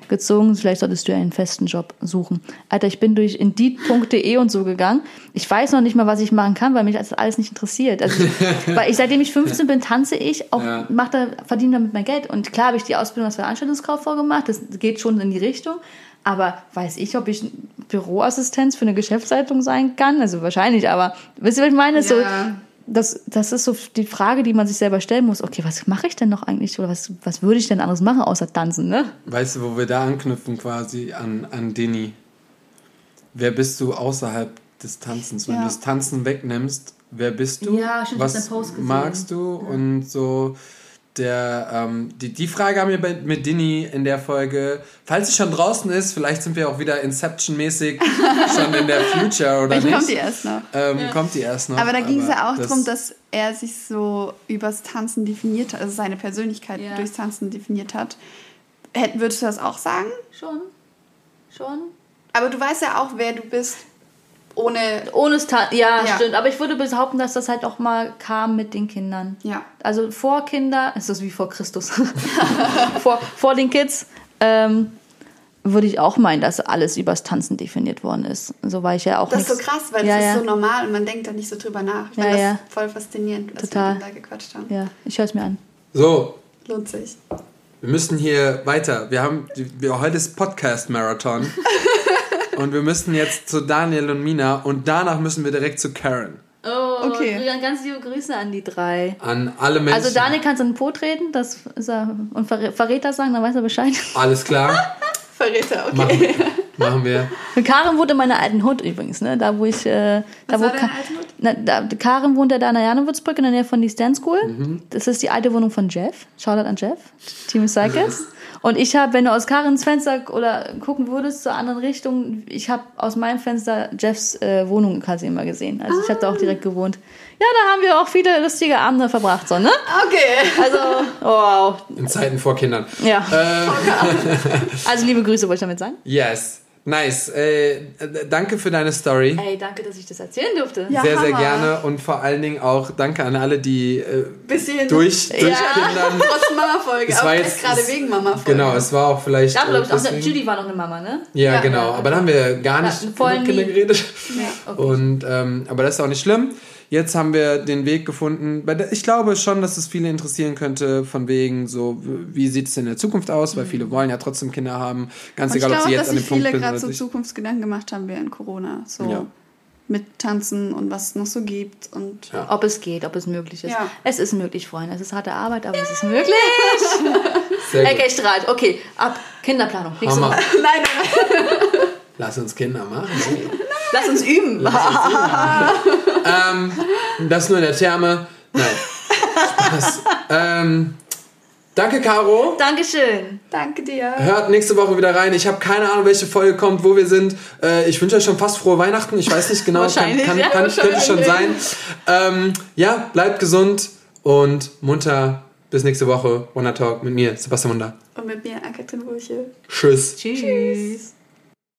gezogen. Vielleicht solltest du ja einen festen Job suchen. Alter, ich bin durch Indeed.de und so gegangen. Ich weiß noch nicht mal, was ich machen kann, weil mich das alles nicht interessiert. Also weil ich, seitdem ich 15 bin, tanze ich, auch Ja. mach da, verdiene damit mein Geld. Und klar habe ich die Ausbildung als Veranstaltungskauffrau gemacht. Das geht schon in die Richtung. Aber weiß ich, ob ich Büroassistenz für eine Geschäftsleitung sein kann? Also wahrscheinlich, aber wisst ihr, was ich meine? So, Ja. Das, das ist so die Frage, die man sich selber stellen muss. Okay, was mache ich denn noch eigentlich? Oder was, was würde ich denn anderes machen, außer tanzen, ne? Weißt du, wo wir da anknüpfen quasi an, an Dini? Wer bist du außerhalb des Tanzens? Wenn Ja. du das Tanzen wegnimmst, wer bist du? Ja, stimmt, ich Was Post gesehen. magst du? Und so der, ähm, die, die Frage haben wir bei, mit Dini in der Folge. Falls sie schon draußen ist, vielleicht sind wir auch wieder Inception-mäßig schon in der Future oder Vielleicht nicht. kommt die erst noch. Ähm, Kommt die erst noch. Aber da ging es ja auch das- darum, dass er sich so übers Tanzen definiert hat, also seine Persönlichkeit Ja. durchs Tanzen definiert hat. Hätt- Würdest du das auch sagen? Schon. Schon. Aber du weißt ja auch, wer du bist, ohne. Ohne es Tanzen. Ja, Ja. stimmt. Aber ich würde behaupten, dass das halt auch mal kam mit den Kindern. Ja. Also vor Kinder, ist das wie vor Christus, vor, vor den Kids, ähm, würde ich auch meinen, dass alles übers Tanzen definiert worden ist. So war ich ja auch Das ist so krass, weil ja, das ja. ist so normal und man denkt da nicht so drüber nach. Ich Ja, fand das ja. voll faszinierend, was Total. wir da gequatscht haben. Ja, ich höre es mir an. So, Lohnt sich. Wir müssen hier weiter. Wir haben wir, heute ist Podcast Marathon und wir müssen jetzt zu Daniel und Mina und danach müssen wir direkt zu Karen. Oh, Okay. ganz liebe Grüße an die drei. An alle Menschen. Also Daniel kannst du in den Po treten, das ist er, und Verrä- Verräter sagen, dann weiß er Bescheid. Alles klar, Verräter, okay. machen, machen wir. Und Karin wohnt in meiner alten Hut übrigens, ne? Da wo ich, äh, da Was wo Ka- alte Hut? Na, da, Karin wohnt ja da an der Janowitzbrücke in der Nähe von die Stand School. Mhm. Das ist die alte Wohnung von Jeff. Shoutout an Jeff, Team Cycles. Und ich habe, wenn du aus Karins Fenster oder gucken würdest zur anderen Richtung, ich habe aus meinem Fenster Jeffs äh, Wohnung quasi immer gesehen. Also ich habe da auch direkt gewohnt. Ja, da haben wir auch viele lustige Abende verbracht, so, ne? Okay. Also, wow. In Zeiten vor Kindern. Ja. Ähm, Also liebe Grüße wollte ich damit sagen. yes. Nice. Äh, danke für deine Story. Ey, danke, dass ich das erzählen durfte. Ja, sehr, sehr gerne und vor allen Dingen auch danke an alle, die äh, Bisschen durch, durch Kindern. Trotz Mama-Folge. Es Aber war jetzt- gerade wegen Mama-Folge. Genau, es war auch vielleicht. Da glaube äh, ich auch, Judy war noch eine Mama, ne? Ja, Ja, genau. ja. Aber da haben wir gar Ja, nicht über Kinder geredet. Ja. Und, ähm, aber das ist auch nicht schlimm. Jetzt haben wir den Weg gefunden. Ich glaube schon, dass es viele interessieren könnte, von wegen so, wie sieht es in der Zukunft aus, weil viele wollen ja trotzdem Kinder haben. Ganz Und ich egal, ob glaube, sie dass jetzt an sich dem Punkt viele sind gerade oder so nicht. Zukunftsgedanken gemacht haben während Corona. So Ja. mit Tanzen und was es noch so gibt. Und Ja. Ob es geht, ob es möglich ist. Ja. Es ist möglich, Freunde. Es ist harte Arbeit, aber es ist möglich. Okay, strahlt. Okay, ab. Kinderplanung. Nächste Hammer. Woche. nein, nein, Lass uns Kinder machen. Hey. Lass uns üben. ähm, das nur in der Therme. Nein. Spaß. ähm, danke, Caro. Dankeschön. danke dir. Hört nächste Woche wieder rein. Ich habe keine Ahnung, welche Folge kommt, wo wir sind. Äh, ich wünsche euch schon fast frohe Weihnachten. Ich weiß nicht genau. Wahrscheinlich, kann, kann, ja, kann, könnte schon sein. Ähm, ja, bleibt gesund und munter. Bis nächste Woche. Wonder Talk mit mir, Sebastian Wunder. Und mit mir, Ann-Kathrin Wulche. Tschüss. Tschüss.